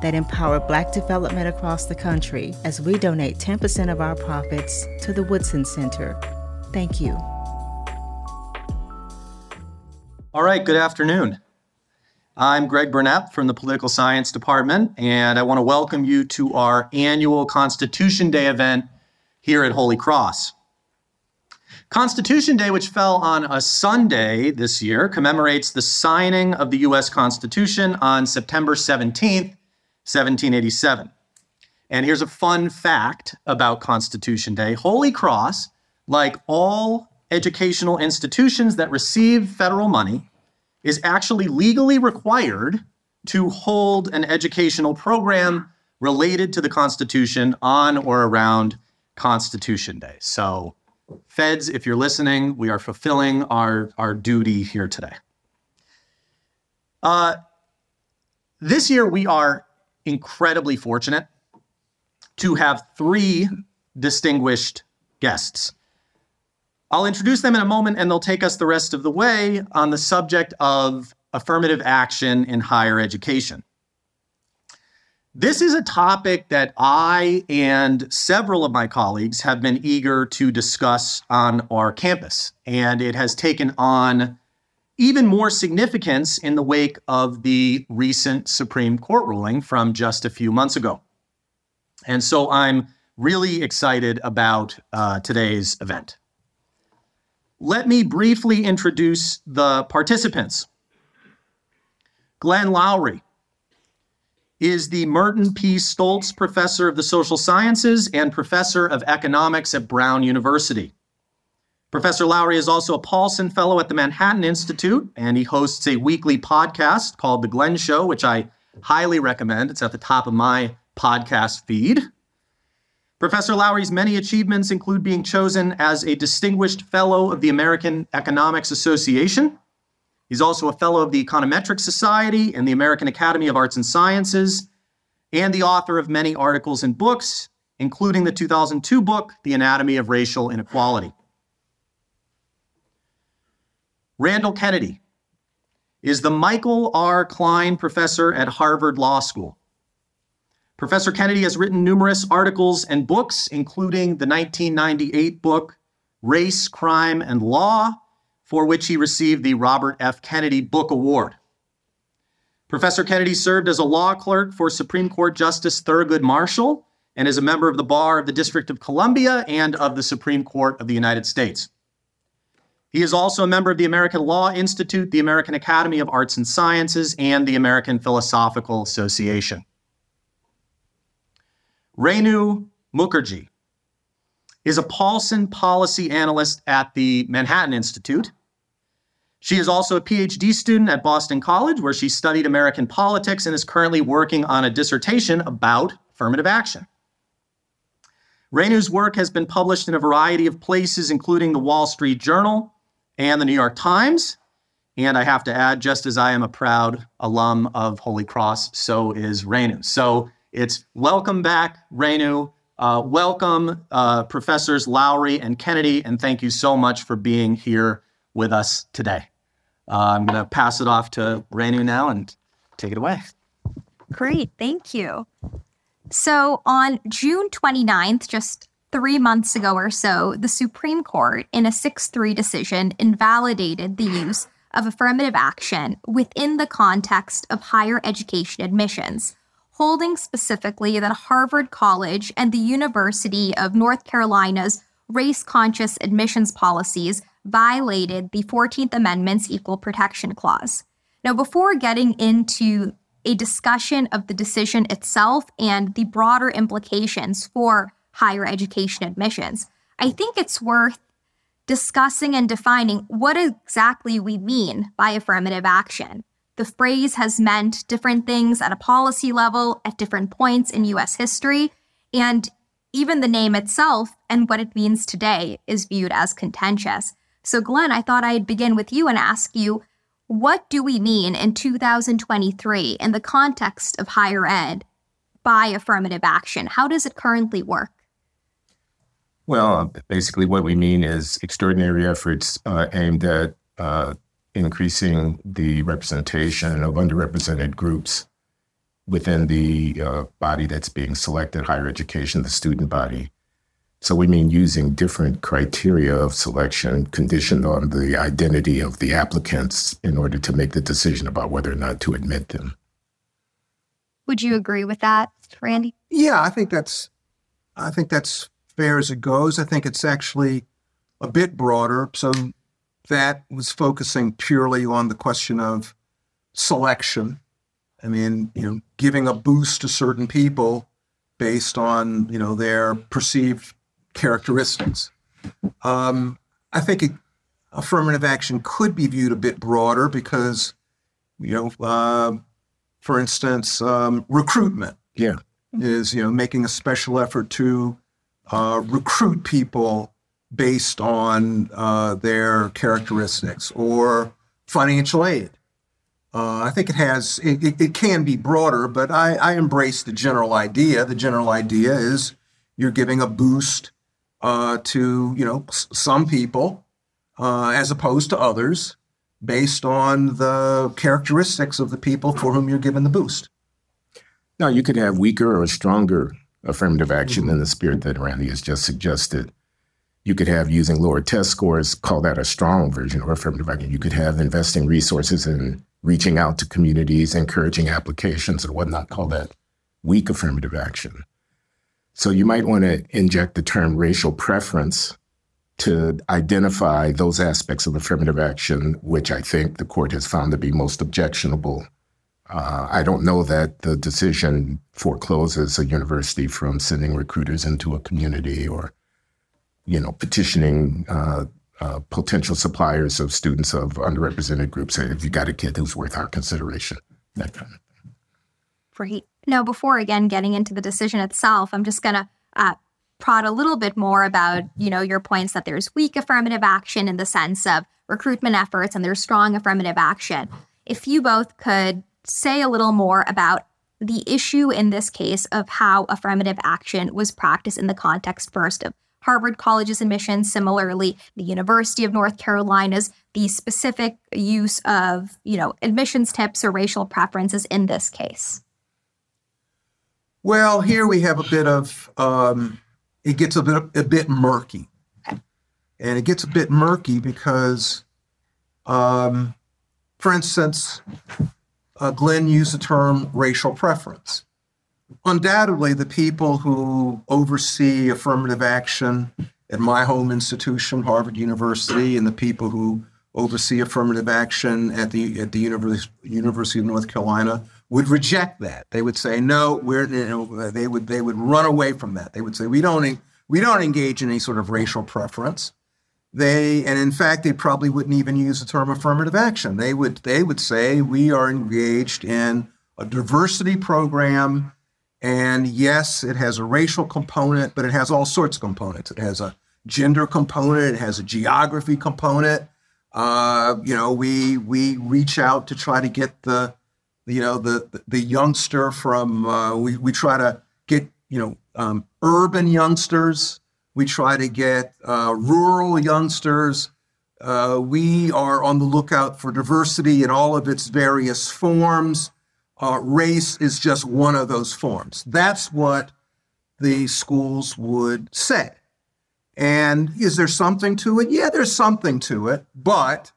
that empower Black development across the country as we donate 10% of our profits to the Woodson Center. Thank you. All right, good afternoon. I'm Greg Burnett from the Political Science Department, and I want to welcome you to our annual Constitution Day event here at Holy Cross. Constitution Day, which fell on a Sunday this year, commemorates the signing of the U.S. Constitution on September 17th, 1787. And here's a fun fact about Constitution Day Holy Cross, like all educational institutions that receive federal money is actually legally required to hold an educational program related to the Constitution on or around Constitution Day. So, feds, if you're listening, we are fulfilling our, our duty here today. Uh, this year, we are incredibly fortunate to have three distinguished guests. I'll introduce them in a moment and they'll take us the rest of the way on the subject of affirmative action in higher education. This is a topic that I and several of my colleagues have been eager to discuss on our campus, and it has taken on even more significance in the wake of the recent Supreme Court ruling from just a few months ago. And so I'm really excited about uh, today's event. Let me briefly introduce the participants. Glenn Loury is the Merton P. Stoltz Professor of the Social Sciences and Professor of Economics at Brown University. Professor Loury is also a Paulson Fellow at the Manhattan Institute, and he hosts a weekly podcast called The Glenn Show, which I highly recommend. It's at the top of my podcast feed. Professor Loury's many achievements include being chosen as a distinguished fellow of the American Economics Association. He's also a fellow of the Econometric Society and the American Academy of Arts and Sciences, and the author of many articles and books, including the 2002 book, The Anatomy of Racial Inequality. Randall Kennedy is the Michael R. Klein Professor at Harvard Law School. Professor Kennedy has written numerous articles and books, including the 1998 book Race, Crime, and Law, for which he received the Robert F. Kennedy Book Award. Professor Kennedy served as a law clerk for Supreme Court Justice Thurgood Marshall and is a member of the Bar of the District of Columbia and of the Supreme Court of the United States. He is also a member of the American Law Institute, the American Academy of Arts and Sciences, and the American Philosophical Association. Renu Mukherjee is a Paulson policy analyst at the Manhattan Institute. She is also a PhD student at Boston College, where she studied American politics and is currently working on a dissertation about affirmative action. Renu's work has been published in a variety of places, including the Wall Street Journal and the New York Times. And I have to add, just as I am a proud alum of Holy Cross, so is Renu. So it's welcome back, Renu. Uh, welcome, uh, Professors Loury and Kennedy, and thank you so much for being here with us today. Uh, I'm going to pass it off to Renu now and take it away. Great, thank you. So on June 29th, just three months ago or so, the Supreme Court, in a 6 3 decision, invalidated the use of affirmative action within the context of higher education admissions holding specifically that Harvard College and the University of North Carolina's race conscious admissions policies violated the 14th Amendment's Equal Protection Clause. Now, before getting into a discussion of the decision itself and the broader implications for higher education admissions, I think it's worth discussing and defining what exactly we mean by affirmative action. the phrase has meant different things at a policy level at different points in US history. And even the name itself and what it means today is viewed as contentious. So, Glenn, I thought I'd begin with you and ask you what do we mean in 2023 in the context of higher ed by affirmative action? How does it currently work? Well, basically, what we mean is extraordinary efforts uh, aimed at uh, increasing the representation of underrepresented groups within the uh, body that's being selected, higher education, the student body. So we mean using different criteria of selection conditioned on the identity of the applicants in order to make the decision about whether or not to admit them. Would you agree with that, Randy? Yeah, I think that's I think that's fair as it goes. I think it's actually a bit broader. So that was focusing purely on the question of selection. I mean, you know, giving a boost to certain people based on, you know, their perceived characteristics. Um, I think it, affirmative action could be viewed a bit broader because, you know, uh, for instance, um, recruitment. Yeah. Is, you know, making a special effort to uh, recruit people based on uh, their characteristics or financial aid. Uh, I think it has, it, it, it, can be broader, but I, I embrace the general idea. The general idea is you're giving a boost uh, to, you know, s- some people uh, as opposed to others based on the characteristics of the people for whom you're giving the boost. Now, you could have weaker or stronger affirmative action mm-hmm. in the spirit that Randy has just suggested. You could have using lower test scores, call that a strong version or affirmative action. You could have investing resources in reaching out to communities, encouraging applications and whatnot, call that weak affirmative action. So you might want to inject the term racial preference to identify those aspects of affirmative action, which I think the court has found to be most objectionable uh, I don't know that the decision forecloses a university from sending recruiters into a community or, you know, petitioning uh, uh, potential suppliers of students of underrepresented groups. Say, if you got a kid who's worth our consideration, that kind of thing. Great. Now, before again getting into the decision itself, I'm just gonna uh, prod a little bit more about you know your points that there's weak affirmative action in the sense of recruitment efforts and there's strong affirmative action. If you both could say a little more about the issue in this case of how affirmative action was practiced in the context first of Harvard College's admissions, similarly, the University of North Carolina's, the specific use of, you know, admissions tips or racial preferences in this case? Well, here we have a bit of, um, it gets a bit, a bit murky. And it gets a bit murky because, um, for instance, uh, Glenn used the term racial preference. Undoubtedly, the people who oversee affirmative action at my home institution, Harvard University, and the people who oversee affirmative action at the at the University, University of North Carolina would reject that. They would say, "No, we're." You know, they would they would run away from that. They would say, "We don't we don't engage in any sort of racial preference." They and in fact they probably wouldn't even use the term affirmative action. They would they would say we are engaged in a diversity program and yes it has a racial component but it has all sorts of components. It has a gender component it has a geography component. Uh, you know we we reach out to try to get the you know the the youngster from uh, we, we try to get you know um, urban youngsters we try to get uh, rural youngsters. Uh, we are on the lookout for diversity in all of its various forms. Uh, race is just one of those forms. That's what the schools would say. And is there something to it? Yeah, there's something to it, but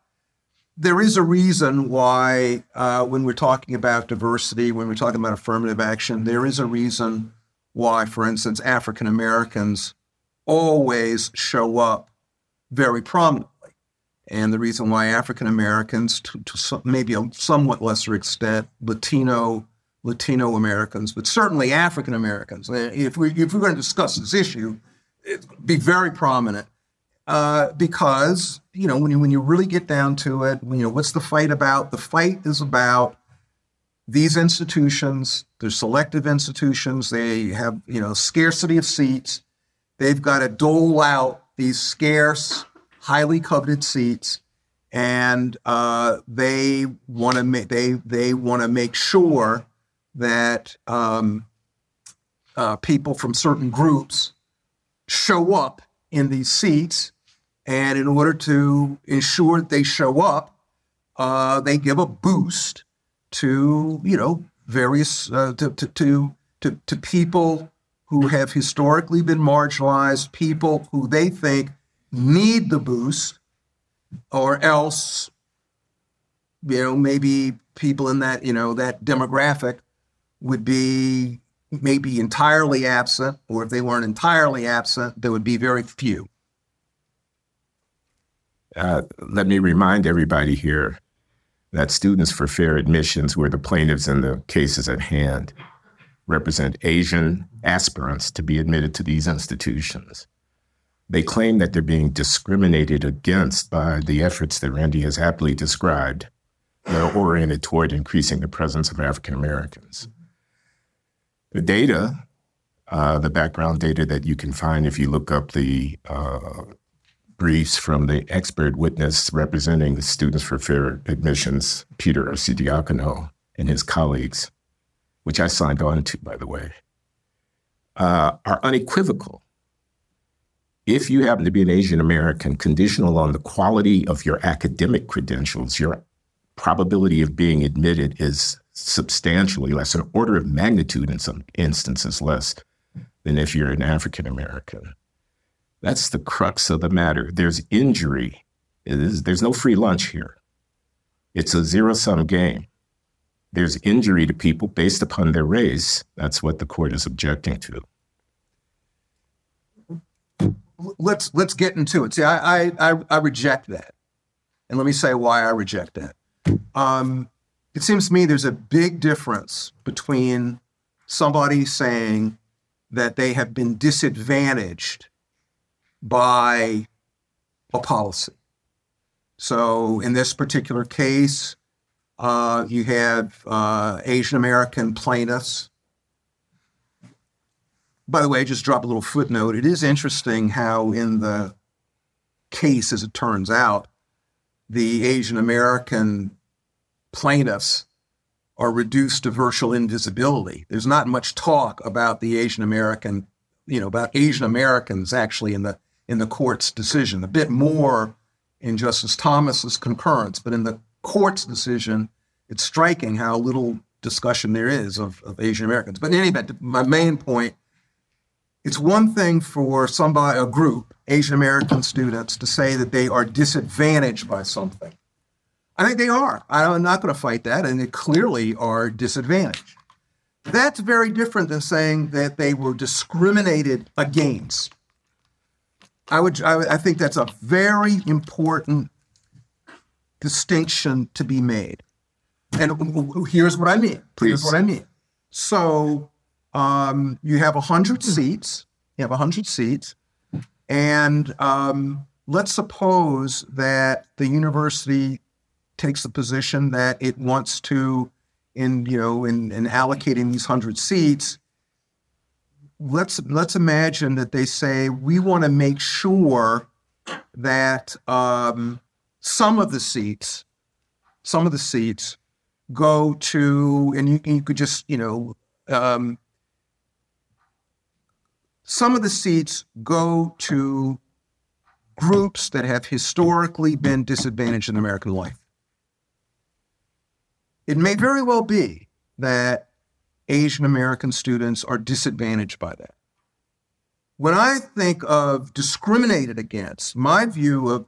there is a reason why, uh, when we're talking about diversity, when we're talking about affirmative action, there is a reason why, for instance, African Americans always show up very prominently. And the reason why African Americans, to, to some, maybe a somewhat lesser extent, Latino Latino Americans, but certainly African Americans, eh, if we if we're going to discuss this issue, be very prominent. Uh, because you know when you when you really get down to it, you know what's the fight about? The fight is about these institutions, they're selective institutions, they have, you know, scarcity of seats. They've got to dole out these scarce, highly coveted seats, and uh, they want to make they they want to make sure that um, uh, people from certain groups show up in these seats, and in order to ensure that they show up, uh, they give a boost to you know various uh, to, to, to to to people who have historically been marginalized, people who they think need the boost, or else you know maybe people in that you know that demographic would be maybe entirely absent, or if they weren't entirely absent, there would be very few. Uh, let me remind everybody here that Students for Fair Admissions, were the plaintiffs in the cases at hand, represent Asian aspirants to be admitted to these institutions. They claim that they're being discriminated against by the efforts that Randy has aptly described that are oriented toward increasing the presence of African Americans. The data, uh, the background data that you can find if you look up the uh, briefs from the expert witness representing the Students for Fair Admissions, Peter Arcidiacono, and his colleagues, which I signed on to, by the way, uh, are unequivocal. If you happen to be an Asian American, conditional on the quality of your academic credentials, your probability of being admitted is substantially less, an order of magnitude in some instances less than if you're an African American. That's the crux of the matter. There's injury. there's no free lunch here. It's a zero sum game. There's injury to people based upon their race. That's what the court is objecting to. Let's let's get into it. See, I I I reject that, and let me say why I reject that. Um, it seems to me there's a big difference between somebody saying that they have been disadvantaged by a policy. So in this particular case, uh, you have uh, Asian American plaintiffs. By the way, just drop a little footnote. It is interesting how, in the case, as it turns out, the Asian American plaintiffs are reduced to virtual invisibility. There's not much talk about the Asian American, you know, about Asian Americans actually in the in the court's decision. A bit more in Justice Thomas's concurrence, but in the court's decision, it's striking how little discussion there is of, of Asian Americans. But in any event, my main point, it's one thing for somebody, a group, Asian American students, to say that they are disadvantaged by something. I think they are. I'm not going to fight that, and they clearly are disadvantaged. That's very different than saying that they were discriminated against. I would, I, I think that's a very important distinction to be made. And here's what I mean. Please. Here's what I mean. So um, you have 100 seats. You have 100 seats. And um, let's suppose that the university takes the position that it wants to, in you know, in, in allocating these 100 seats, let's let's imagine that they say we want to make sure that um, some of the seats, some of the seats, go to, and you, you could just you know, um, some of the seats go to groups that have historically been disadvantaged in American life. It may very well be that Asian American students are disadvantaged by that. When I think of discriminated against, my view of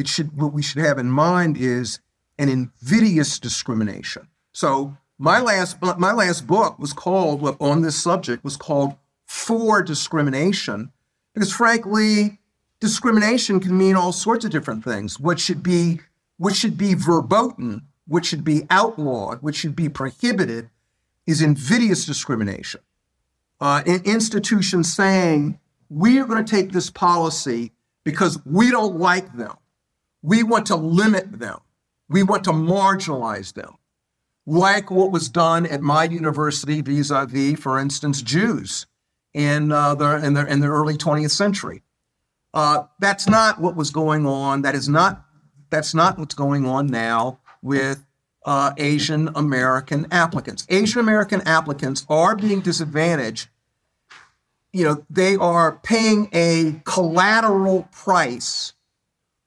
it should what we should have in mind is an invidious discrimination. So my last my last book was called on this subject was called For Discrimination because frankly discrimination can mean all sorts of different things. What should be what should be verboten, what should be outlawed, what should be prohibited is invidious discrimination. Uh, in institutions saying, we are going to take this policy because we don't like them. We want to limit them. We want to marginalize them. like what was done at my university vis-a-vis, for instance, Jews in uh, the in the in the early 20th century. Uh, that's not what was going on. That is not that's not what's going on now with uh, Asian American applicants. Asian American applicants are being disadvantaged. You know, they are paying a collateral price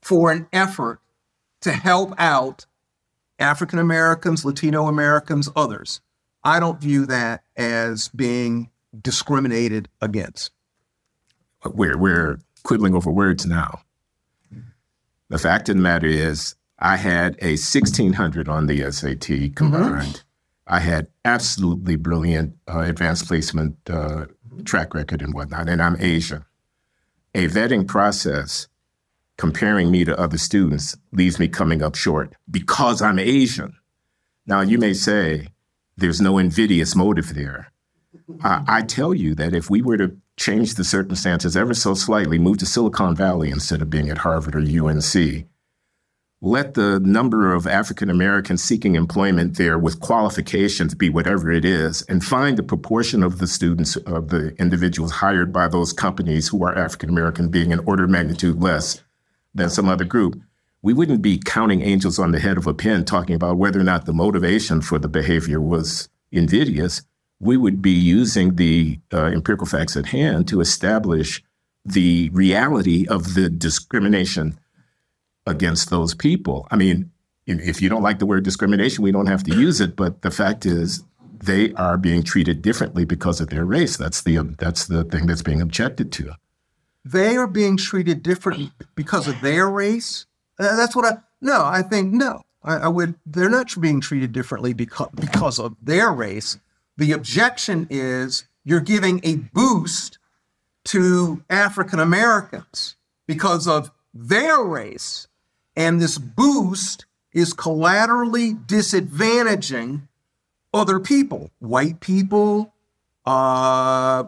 for an effort to help out African Americans, Latino Americans, others. I don't view that as being discriminated against. We're, we're quibbling over words now. The fact of the matter is, I had a 1600 on the SAT combined. Mm-hmm. I had absolutely brilliant uh, advanced placement uh, track record and whatnot, and I'm Asian. A vetting process comparing me to other students leaves me coming up short because I'm Asian. Now, you may say there's no invidious motive there. Uh, I tell you that if we were to change the circumstances ever so slightly, move to Silicon Valley instead of being at Harvard or UNC, let the number of African Americans seeking employment there with qualifications be whatever it is, and find the proportion of the students, of the individuals hired by those companies who are African American being an order of magnitude less than some other group, we wouldn't be counting angels on the head of a pin talking about whether or not the motivation for the behavior was invidious we would be using the uh, empirical facts at hand to establish the reality of the discrimination against those people. I mean, if you don't like the word discrimination, we don't have to use it. But the fact is, they are being treated differently because of their race. That's the that's the thing that's being objected to. They are being treated differently because of their race. Uh, that's what I no. I think no. I, I would. They're not being treated differently because because of their race. The objection is you're giving a boost to African Americans because of their race. And this boost is collaterally disadvantaging other people, white people, uh,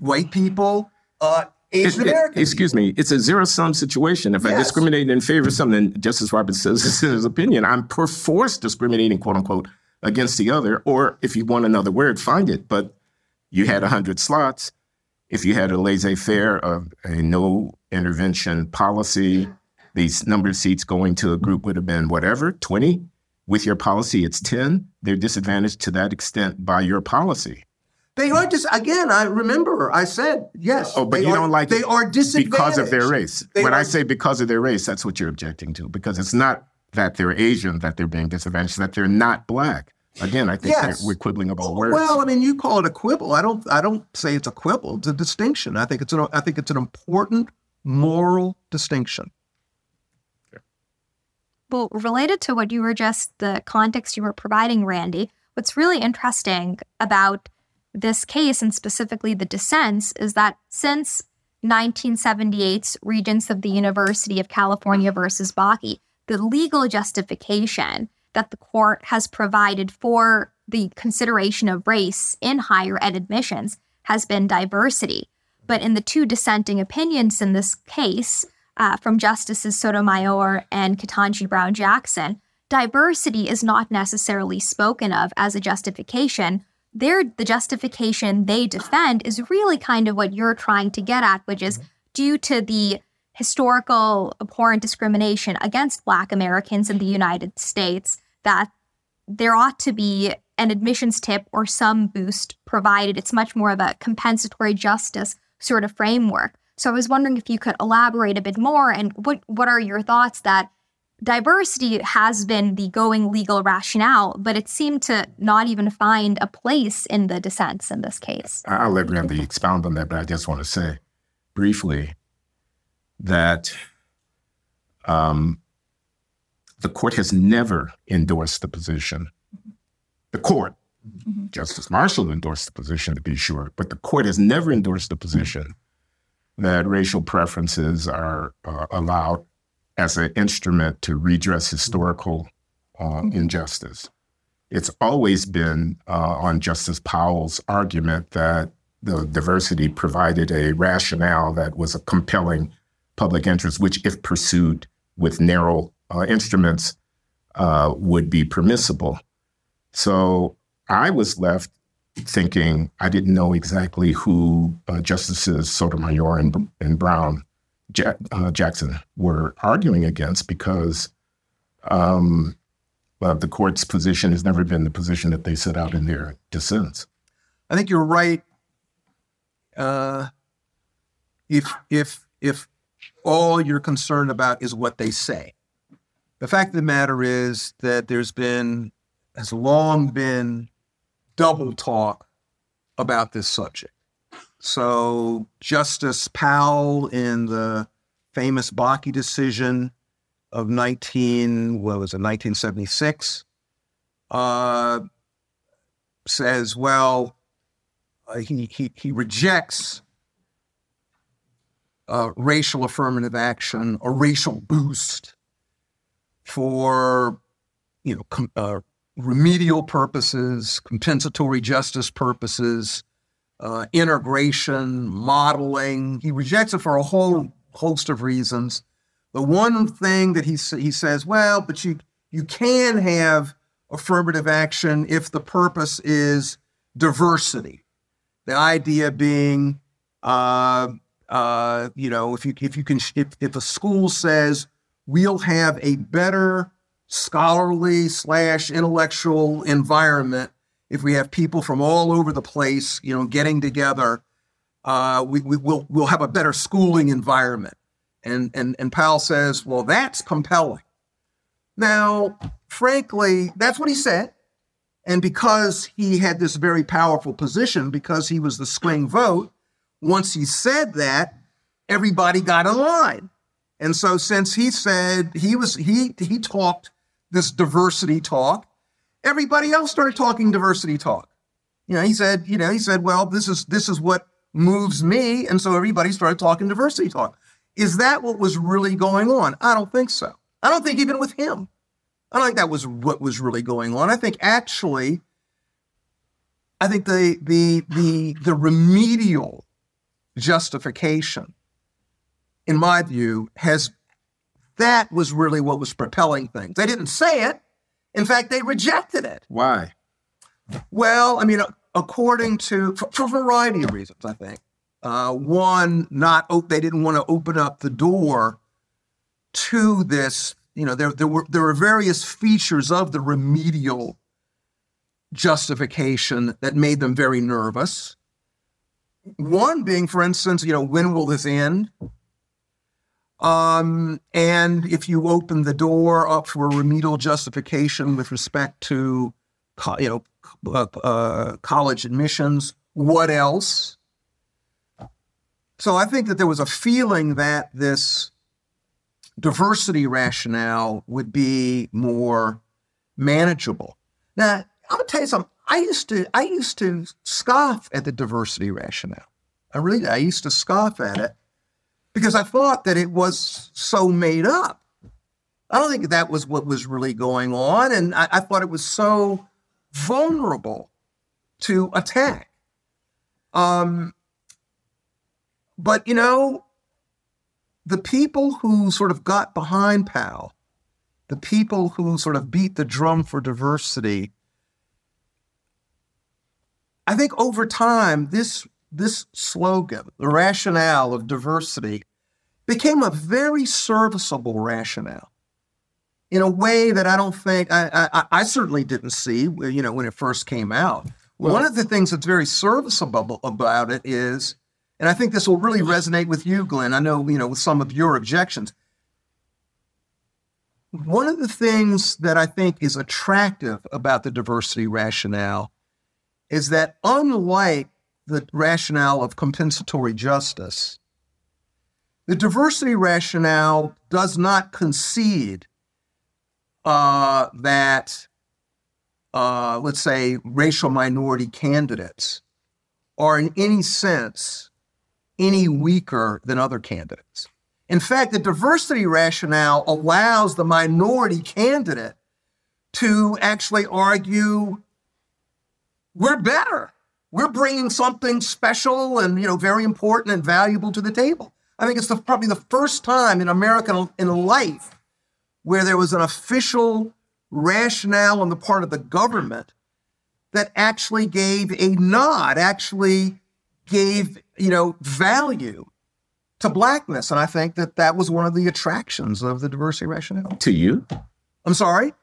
white people, uh, Asian. Excuse me, it's a zero sum situation. If yes. I discriminate in favor of something, Justice Roberts says in his opinion, I'm perforce discriminating, quote unquote, against the other, or if you want another word, find it. But you had 100 slots. If you had a laissez faire, a, uh, a no intervention policy, these number of seats going to a group would have been whatever, 20. With your policy, it's 10. They're disadvantaged to that extent by your policy. They are just again. I remember I said yes. Oh, but you are, don't like they are disadvantaged because of their race. They when are, I say because of their race, that's what you're objecting to. Because it's not that they're Asian, that they're being disadvantaged, that they're not black. Again, I think yes. we're quibbling about words. Well, I mean, you call it a quibble. I don't. I don't say it's a quibble. It's a distinction. I think it's an. I think it's an important moral distinction. Well, related to what you were just the context you were providing, Randy. What's really interesting about this case and specifically the dissents is that since 1978's Regents of the University of California versus Bakke, the legal justification that the court has provided for the consideration of race in higher ed admissions has been diversity. But in the two dissenting opinions in this case, uh, from Justices Sotomayor and Ketanji Brown Jackson, diversity is not necessarily spoken of as a justification. Their, the justification they defend is really kind of what you're trying to get at, which is mm-hmm. due to the historical abhorrent discrimination against Black Americans in the United States, that there ought to be an admissions tip or some boost provided. It's much more of a compensatory justice sort of framework. So I was wondering if you could elaborate a bit more and what what are your thoughts that diversity has been the going legal rationale, but it seemed to not even find a place in the dissents in this case. I'll let Randy expound on that, but I just want to say briefly that um, the court has never endorsed the position. The court, mm-hmm. Justice Marshall endorsed the position to be sure, but the court has never endorsed the position that racial preferences are uh, allowed as an instrument to redress historical uh, mm-hmm. injustice. It's always been uh, on Justice Powell's argument that the diversity provided a rationale that was a compelling public interest, which, if pursued with narrow uh, instruments, uh, would be permissible. So I was left thinking I didn't know exactly who uh, Justices Sotomayor and, and Brown uh, Jackson were arguing against because um, uh, the court's position has never been the position that they set out in their dissents. I think you're right. Uh, if if if all you're concerned about is what they say, the fact of the matter is that there's been has long been double talk about this subject. So Justice Powell in the famous Bakke decision of 19 what was it 1976 uh, says well uh, he, he he rejects uh, racial affirmative action or racial boost for you know com- uh, remedial purposes, compensatory justice purposes, uh, integration, modeling. He rejects it for a whole host of reasons. The one thing that he he says, well, but you you can have affirmative action if the purpose is diversity. The idea being, uh, uh, you know, if you if you can if, if a school says we'll have a better scholarly slash intellectual environment if we have people from all over the place, you know, getting together, uh, we, we will we'll have a better schooling environment. And and and Powell says, well, that's compelling. Now, frankly, that's what he said. And because he had this very powerful position, because he was the swing vote, once he said that, everybody got in line. And so since he said he was he he talked this diversity talk, everybody else started talking diversity talk. You know, he said, you know, he said, well, this is this is what moves me, and so everybody started talking diversity talk. Is that what was really going on? I don't think so. I don't think even with him. I don't think that was what was really going on. I think actually, I think the the the the remedial justification, in my view, has that was really what was propelling things. They didn't say it. In fact, they rejected it. Why? Well, I mean, according to for, for a variety of reasons, I think. Uh, one, not they didn't want to open up the door to this. You know, there there were there were various features of the remedial justification that made them very nervous. One being, for instance, you know, when will this end? Um, and if you open the door up for remedial justification with respect to, you know, uh, uh, college admissions, what else? So I think that there was a feeling that this diversity rationale would be more manageable. Now, I'm gonna tell you something. I used to I used to scoff at the diversity rationale. I really I used to scoff at it because I thought that it was so made up. I don't think that was what was really going on. And I, I thought it was so vulnerable to attack. Um, but, you know, the people who sort of got behind Powell, the people who sort of beat the drum for diversity, I think over time, this this slogan, the rationale of diversity, became a very serviceable rationale in a way that I don't think I, I, I certainly didn't see. You know, when it first came out. Well, One of the things that's very serviceable about it is, and I think this will really resonate with you, Glenn. I know you know with some of your objections. One of the things that I think is attractive about the diversity rationale is that unlike the rationale of compensatory justice, the diversity rationale does not concede uh, that, uh, let's say, racial minority candidates are in any sense any weaker than other candidates. In fact, the diversity rationale allows the minority candidate to actually argue we're better we're bringing something special and you know very important and valuable to the table. I think it's the, probably the first time in American in life where there was an official rationale on the part of the government that actually gave a nod, actually gave, you know, value to blackness. And I think that that was one of the attractions of the diversity rationale. To you? I'm sorry?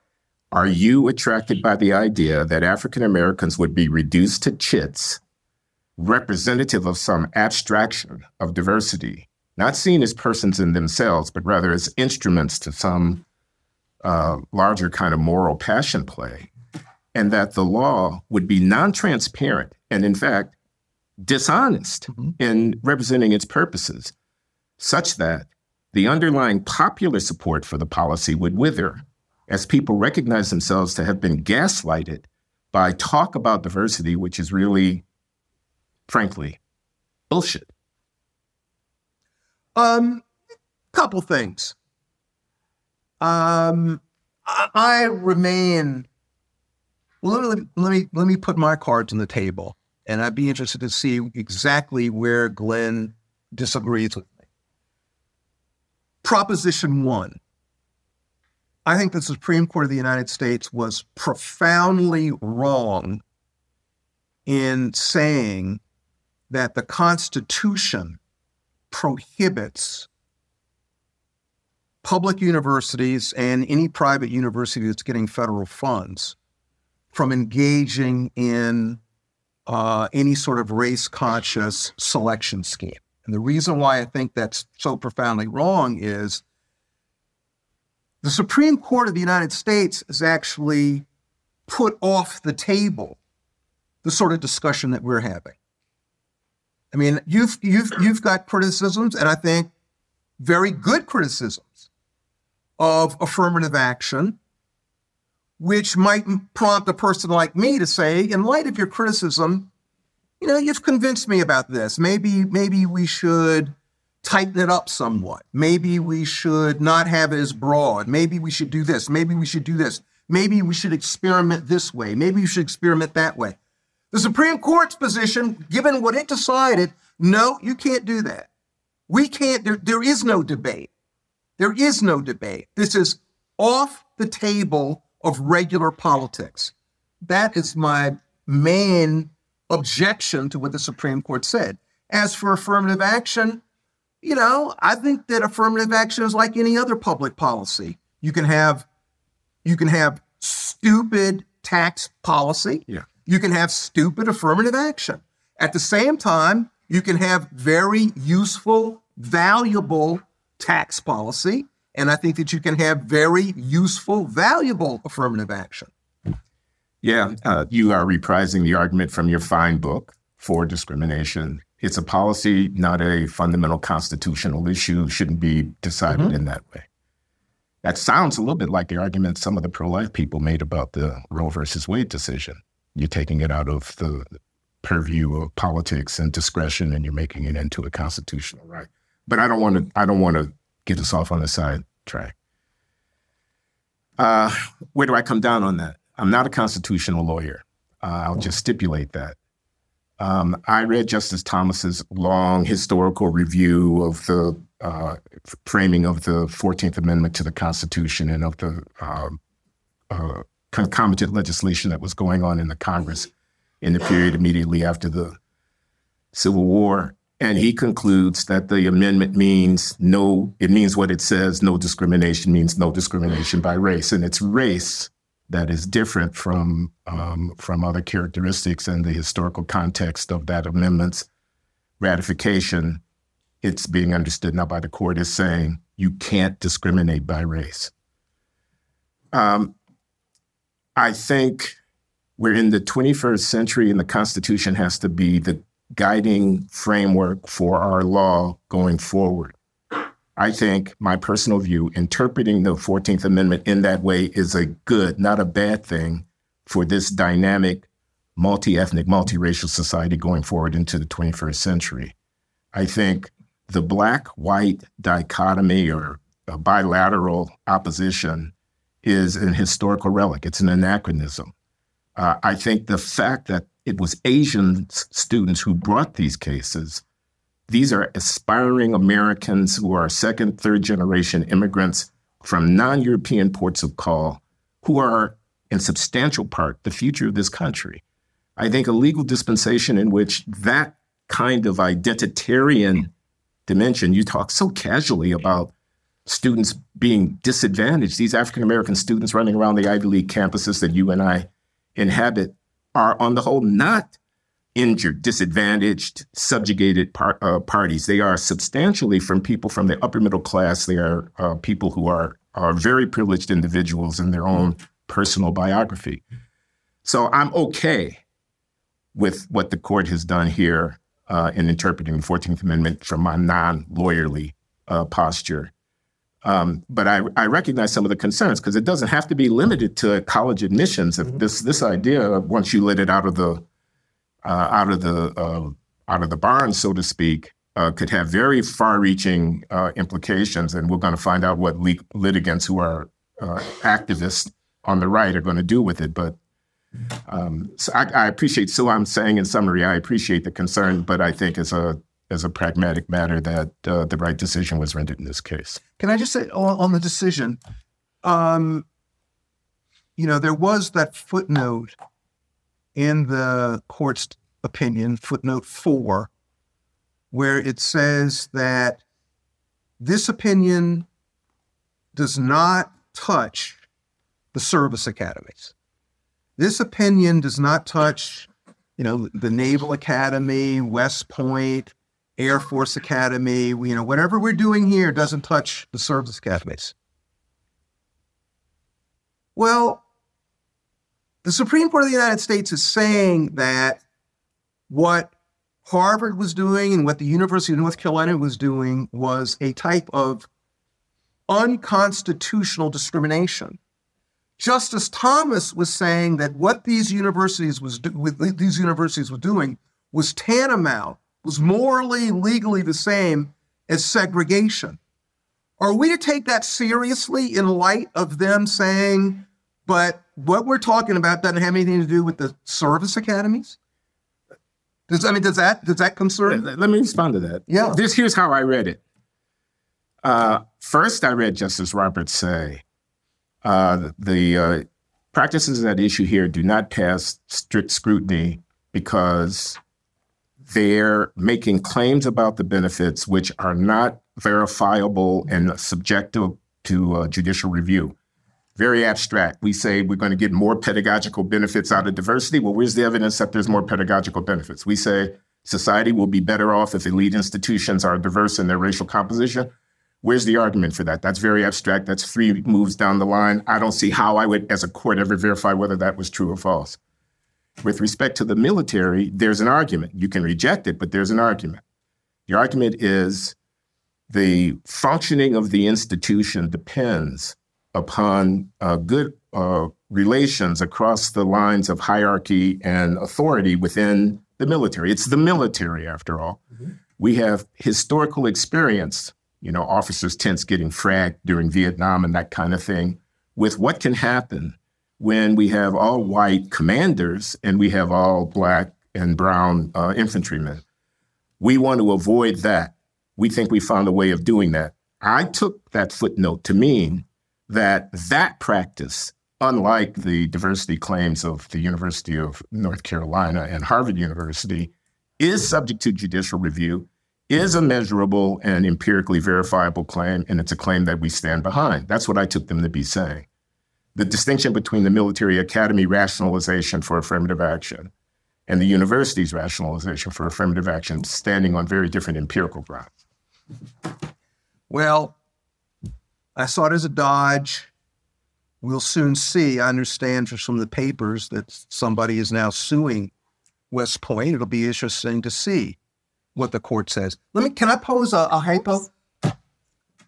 Are you attracted by the idea that African Americans would be reduced to chits, representative of some abstraction of diversity, not seen as persons in themselves, but rather as instruments to some uh, larger kind of moral passion play, and that the law would be non transparent and, in fact, dishonest mm-hmm. in representing its purposes, such that the underlying popular support for the policy would wither as people recognize themselves to have been gaslighted by talk about diversity, which is really, frankly, bullshit? Um, couple things. Um, I, remain. Well, let me, let me let me put my cards on the table, and I'd be interested to see exactly where Glenn disagrees with me. Proposition one I think the Supreme Court of the United States was profoundly wrong in saying that the Constitution prohibits public universities and any private university that's getting federal funds from engaging in uh, any sort of race conscious selection scheme. And the reason why I think that's so profoundly wrong is the Supreme Court of the United States has actually put off the table the sort of discussion that we're having. I mean, you've you've you've got criticisms, and I think very good criticisms of affirmative action, which might prompt a person like me to say, in light of your criticism, you know, you've convinced me about this. Maybe maybe we should tighten it up somewhat. Maybe we should not have it as broad. Maybe we should do this. Maybe we should do this. Maybe we should experiment this way. Maybe we should experiment that way. The Supreme Court's position, given what it decided, no, you can't do that. We can't, there, there is no debate. There is no debate. This is off the table of regular politics. That is my main objection to what the Supreme Court said. As for affirmative action, you know, I think that affirmative action is like any other public policy. You can have you can have stupid tax policy. Yeah. You can have stupid affirmative action. At the same time, you can have very useful, valuable tax policy. And I think that you can have very useful, valuable affirmative action. Yeah, uh, you are reprising the argument from your fine book for discrimination it's a policy, not a fundamental constitutional issue, shouldn't be decided mm-hmm. in that way. That sounds a little bit like the argument some of the pro life people made about the Roe versus Wade decision. You're taking it out of the purview of politics and discretion and you're making it into a constitutional right. But I don't want to I don't want to get us off on the side track. Uh, where do I come down on that? I'm not a constitutional lawyer. Uh, I'll just stipulate that. Um, I read Justice Thomas's long historical review of the uh, framing of the 14th Amendment to the Constitution and of the uh, uh, concomitant legislation that was going on in the Congress in the period immediately after the Civil War. And he concludes that the amendment means no, it means what it says, no discrimination means no discrimination by race. And it's race that is different from um, from other characteristics and the historical context of that amendment's ratification. It's being understood now by the court as saying you can't discriminate by race. Um, I think we're in the 21st century, and the Constitution has to be the guiding framework for our law going forward. I think my personal view, interpreting the 14th Amendment in that way is a good, not a bad thing for this dynamic, multi ethnic, multiracial society going forward into the 21st century. I think the black white dichotomy or bilateral opposition is an historical relic, it's an anachronism. Uh, I think the fact that it was Asian students who brought these cases these are aspiring Americans who are second, third generation immigrants from non European ports of call who are, in substantial part, the future of this country. I think a legal dispensation in which that kind of identitarian dimension, you talk so casually about students being disadvantaged. These African American students running around the Ivy League campuses that you and I inhabit are, on the whole, not injured, disadvantaged, subjugated par- uh, parties. They are substantially from people from the upper middle class. They are uh, people who are are very privileged individuals in their own personal biography. So I'm okay with what the court has done here uh, in interpreting the 14th Amendment from my non lawyerly uh, posture. Um, but I, I, recognize some of the concerns because it doesn't have to be limited to college admissions. If this this idea, once you let it out of the uh, out of the uh, out of the barn, so to speak, uh, could have very far-reaching uh, implications, and we're going to find out what lit- litigants who are activists on the right are going to do with it. But um, so I, I, appreciate. So I'm saying in summary, I appreciate the concern, but I think as a as a pragmatic matter that uh, the right decision was rendered in this case. Can I just say on, on the decision? Um, you know, there was that footnote in the court's opinion, footnote four, where it says that this opinion does not touch the service academies. This opinion does not touch, you know, the Naval Academy, West Point, Air Force Academy. You know, whatever we're doing here doesn't touch the service academies. Well, the Supreme Court of the United States is saying that what Harvard was doing and what the University of North Carolina was doing was a type of unconstitutional discrimination. Justice Thomas was saying that what these universities was do- these universities were doing was tantamount, was morally, legally the same as segregation. Are we to take that seriously in light of them saying, but what we're talking about doesn't have anything to do with the service academies? Does I mean does that does that concern? Let, let me respond to that. Yeah. This here's how I read it. Uh, first, I read Justice Roberts say uh, the uh, practices at issue here do not pass strict scrutiny because they're making claims about the benefits which are not verifiable and subjective to uh, judicial review. Very abstract. We say we're going to get more pedagogical benefits out of diversity. Well, where's the evidence that there's more pedagogical benefits? We say society will be better off if elite institutions are diverse in their racial composition. Where's the argument for that? That's very abstract. That's three moves down the line. I don't see how I would, as a court, ever verify whether that was true or false. With respect to the military, there's an argument. You can reject it, but there's an argument. The argument is the functioning of the institution depends upon uh, good uh, relations across the lines of hierarchy and authority within the military. It's the military, after all. Mm-hmm. We have historical experience you know, officers' tents getting fragged during Vietnam and that kind of thing, with what can happen when we have all white commanders and we have all black and brown uh, infantrymen. We want to avoid that. We think we found a way of doing that. I took that footnote to mean that that practice, unlike the diversity claims of the University of North Carolina and Harvard University, is subject to judicial review is a measurable and empirically verifiable claim, and it's a claim that we stand behind. That's what I took them to be saying. The distinction between the military academy rationalization for affirmative action and the university's rationalization for affirmative action standing on very different empirical grounds. Well, I saw it as a dodge. We'll soon see. I understand from some of the papers that somebody is now suing West Point. It'll be interesting to see what the court says. Let me. Can I pose a, a hypo?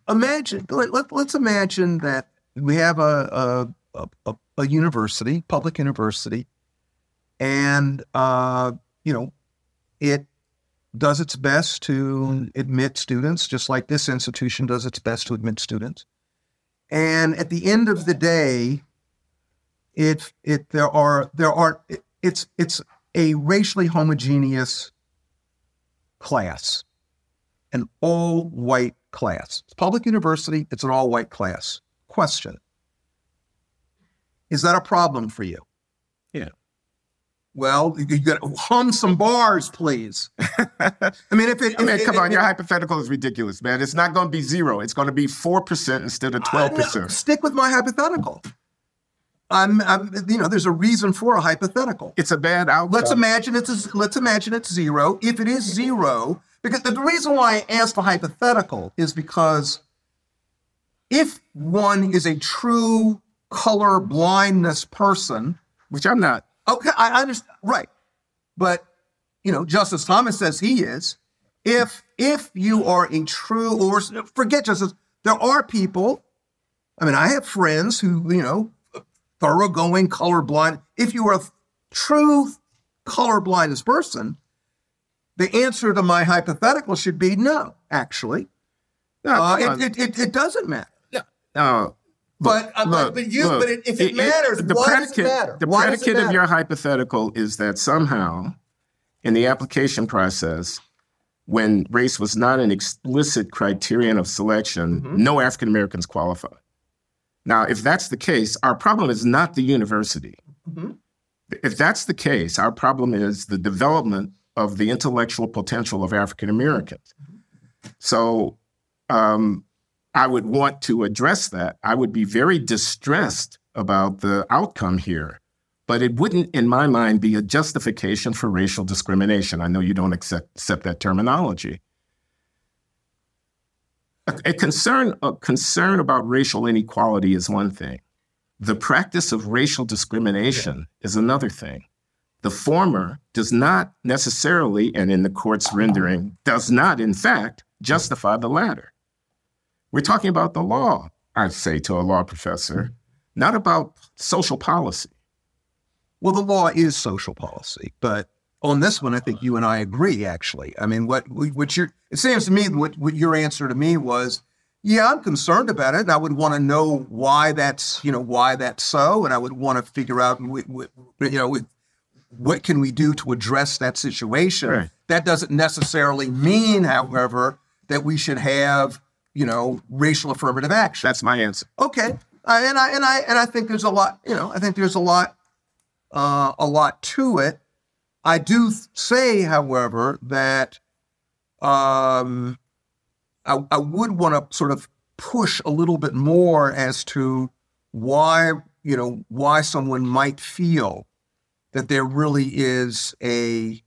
Imagine. Let, let, us imagine that we have a a, a a, university, public university, and uh, you know, it does its best to admit students, just like this institution does its best to admit students. And at the end of the day, it it there are there are it, it's it's a racially homogeneous class, an all white class. It's public university, it's an all white class. Question Is that a problem for you? Well, you got to hum some bars, please. I mean, if it, I mean, if- come if- on, if- your hypothetical is ridiculous, man. It's not going to be zero. It's going to be 4% instead of Uh, 12%. stick with my hypothetical. I'm, I'm, you know, there's a reason for a hypothetical. It's a bad outcome. Let's imagine it's a, let's imagine it's zero. If it is zero, because the reason why I asked the hypothetical is because if one is a true color blindness person, Which I'm not. Okay, I understand, right? But you know, Justice Thomas says he is. If if you are a true or forget Justice, there are people. I mean, I have friends who you know, thoroughgoing colorblind. If you are a true colorblindness person, the answer to my hypothetical should be no. Actually, No, uh, it, it, it, it doesn't matter. No, But, uh, look, but you, look, but it, if it, matters, the why predicate, does it matter? The Why it predicate of your hypothetical is that somehow, in the application process, when race was not an explicit criterion of selection, Mm-hmm. no African Americans qualified. Now, if that's the case, our problem is not the university. Mm-hmm. If that's the case, our problem is the development of the intellectual potential of African Americans. So, um, I would want to address that. I would be very distressed about the outcome here, but it wouldn't, in my mind, be a justification for racial discrimination. I know you don't accept, accept that terminology. A, a concern, a concern about racial inequality is one thing. The practice of racial discrimination is another thing. The former does not necessarily, and in the court's rendering, does not, in fact, justify the latter. We're talking about the law, I'd say to a law professor, not about social policy. Well, the law is social policy, but on this one, I think you and I agree. Actually, I mean, what what your it seems to me what, what your answer to me was, yeah, I'm concerned about it, and I would want to know why that's you know why that's so, and I would want to figure out you know what can we do to address that situation. Right. That doesn't necessarily mean, however, that we should have you know racial affirmative action. That's my answer. Okay, I, and I and I and I think there's a lot. You know, I think there's a lot, uh, a lot to it. I do say, however, that um, I, I would want to sort of push a little bit more as to why you know why someone might feel that there really is a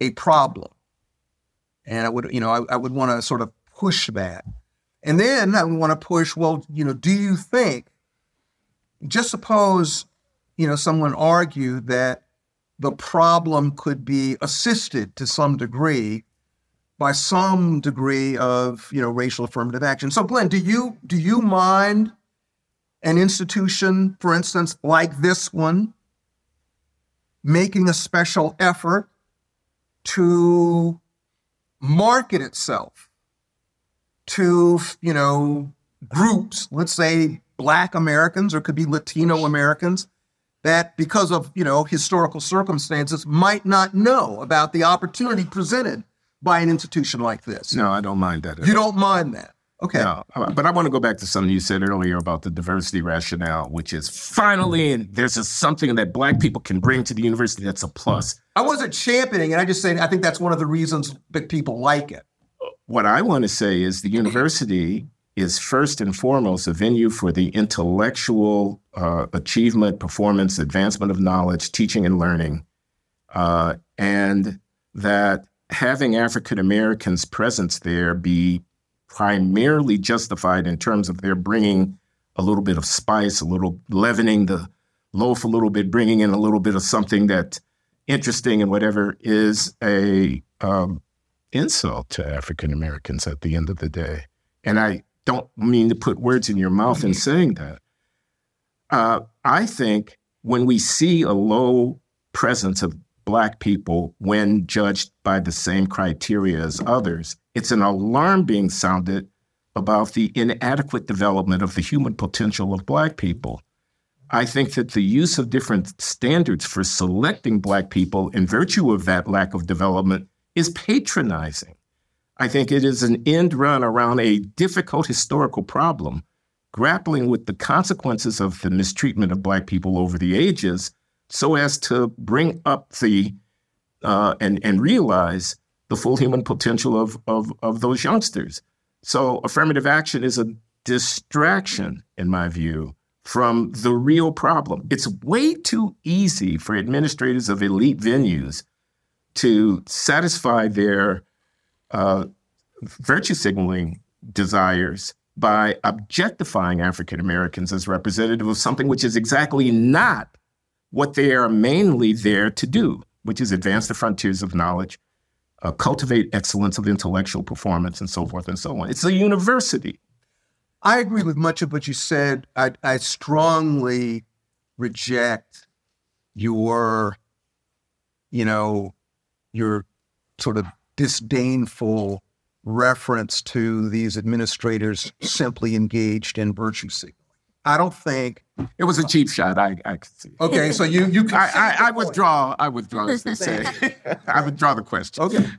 a problem, and I would you know I, I would want to sort of push that. And then I want to push, well, you know, do you think, just suppose, you know, someone argued that the problem could be assisted to some degree by some degree of, you know, racial affirmative action. So Glenn, do you do you mind an institution, for instance, like this one, making a special effort to market itself to you know groups let's say black americans or could be latino americans that because of you know historical circumstances might not know about the opportunity presented by an institution like this. No, I don't mind that. at you don't mind that? Okay. No, but I want to go back to something you said earlier about the diversity rationale, which is finally, and there's just something that Black people can bring to the university that's a plus. i wasn't championing it. I just saying i think that's one of the reasons that people like it What I want to say is the university is first and foremost a venue for the intellectual uh, achievement, performance, advancement of knowledge, teaching and learning, uh, and that having African Americans' presence there be primarily justified in terms of their bringing a little bit of spice, a little leavening the loaf a little bit, bringing in a little bit of something that interesting and whatever is a um, insult to African Americans at the end of the day. And I don't mean to put words in your mouth in saying that. Uh, I think when we see a low presence of Black people when judged by the same criteria as others, it's an alarm being sounded about the inadequate development of the human potential of Black people. I think that the use of different standards for selecting Black people in virtue of that lack of development is patronizing. I think it is an end run around a difficult historical problem, grappling with the consequences of the mistreatment of Black people over the ages so as to bring up the uh, and and realize the full human potential of, of of those youngsters. So affirmative action is a distraction, in my view, from the real problem. It's way too easy for administrators of elite venues to satisfy their uh, virtue signaling desires by objectifying African Americans as representative of something which is exactly not what they are mainly there to do, which is advance the frontiers of knowledge, uh, cultivate excellence of intellectual performance, and so forth and so on. It's a university. I agree with much of what you said. I, I strongly reject your, you know, your sort of disdainful reference to these administrators simply engaged in virtue signaling. I don't think it was a cheap shot. I, I could see. Okay, so you you I, I, I withdraw. I withdraw. As they say. I withdraw the question. Okay.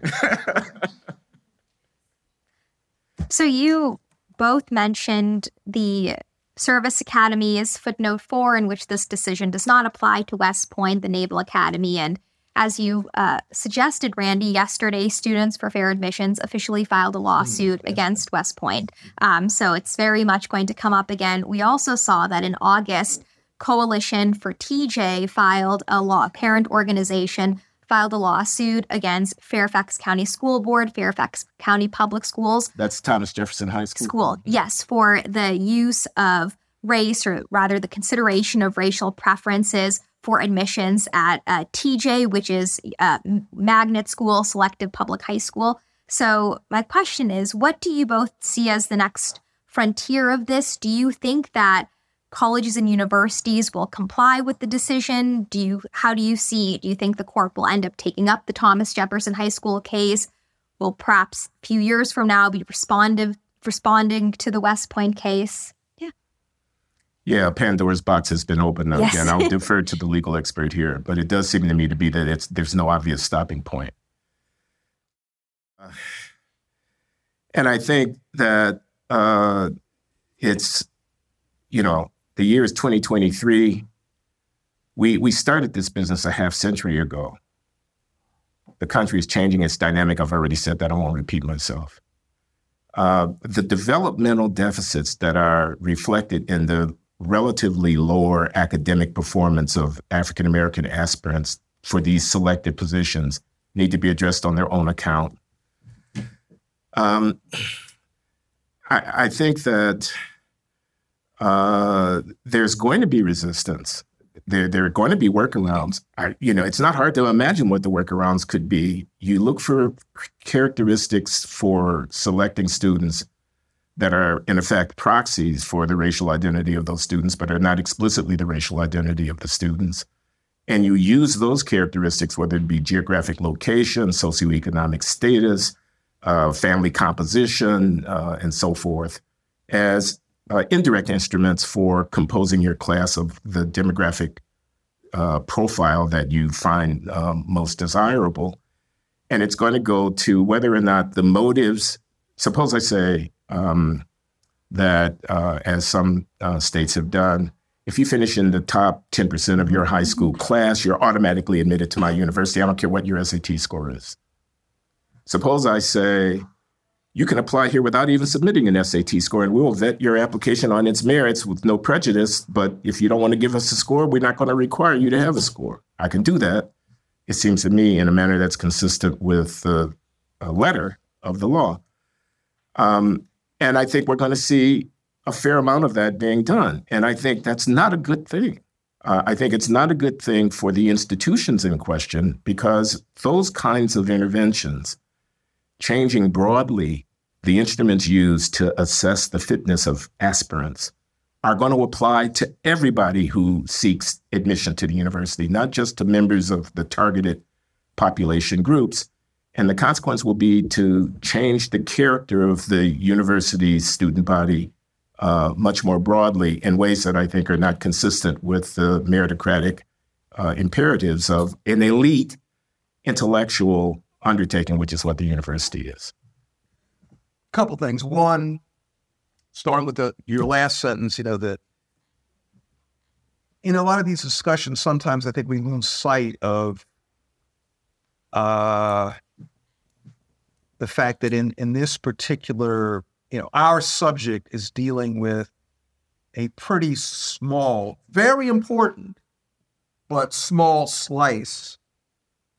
so you both mentioned the service academy is footnote four, in which this decision does not apply to West Point, the Naval Academy, and as you uh, suggested, Randy, yesterday, Students for Fair Admissions officially filed a lawsuit mm-hmm. against West Point. Um, so it's very much going to come up again. We also saw that in August, Coalition for TJ filed a law, parent organization filed a lawsuit against Fairfax County School Board, Fairfax County Public Schools. That's Thomas Jefferson High School. School, yes, for the use of race, or rather the consideration of racial preferences for admissions at uh, TJ, which is uh, magnet school, selective public high school. So, my question is what do you both see as the next frontier of this? Do you think that colleges and universities will comply with the decision? Do you how do you see do you think the court will end up taking up the Thomas Jefferson High School case? Will perhaps a few years from now be responsive responding to the West Point case? Yeah, Pandora's box has been opened up, yes. and I'll defer to the legal expert here, but it does seem to me to be that it's there's no obvious stopping point. Uh, and I think that uh, it's, you know, the year is 2023. We we started this business a half century ago. The country is changing its dynamic. I've already said that. I won't repeat myself. Uh, the developmental deficits that are reflected in the relatively lower academic performance of African American aspirants for these selected positions need to be addressed on their own account. Um, I, I, think that uh, there's going to be resistance. There, there are going to be workarounds. I, you know, it's not hard to imagine what the workarounds could be. You look for characteristics for selecting students that are, in effect, proxies for the racial identity of those students, but are not explicitly the racial identity of the students. And you use those characteristics, whether it be geographic location, socioeconomic status, uh, family composition, uh, and so forth, as uh, indirect instruments for composing your class of the demographic uh, profile that you find um, most desirable. And it's going to go to whether or not the motives, suppose I say, um, that, uh, as some uh, states have done, if you finish in the top 10% of your high school class, you're automatically admitted to my university. I don't care what your SAT score is. Suppose I say, you can apply here without even submitting an SAT score, and we'll vet your application on its merits with no prejudice. But if you don't want to give us a score, we're not going to require you to have a score. I can do that, it seems to me, in a manner that's consistent with the uh, letter of the law. Um, and I think we're going to see a fair amount of that being done. And I think that's not a good thing. Uh, I think it's not a good thing for the institutions in question because those kinds of interventions, changing broadly the instruments used to assess the fitness of aspirants, are going to apply to everybody who seeks admission to the university, not just to members of the targeted population groups, and the consequence will be to change the character of the university's student body uh, much more broadly in ways that I think are not consistent with the meritocratic uh, imperatives of an elite intellectual undertaking, which is what the university is. A couple things. One, starting with the, your last sentence, you know, that in a lot of these discussions, sometimes I think we lose sight of uh, the fact that in in this particular, you know, our subject is dealing with a pretty small, very important, but small slice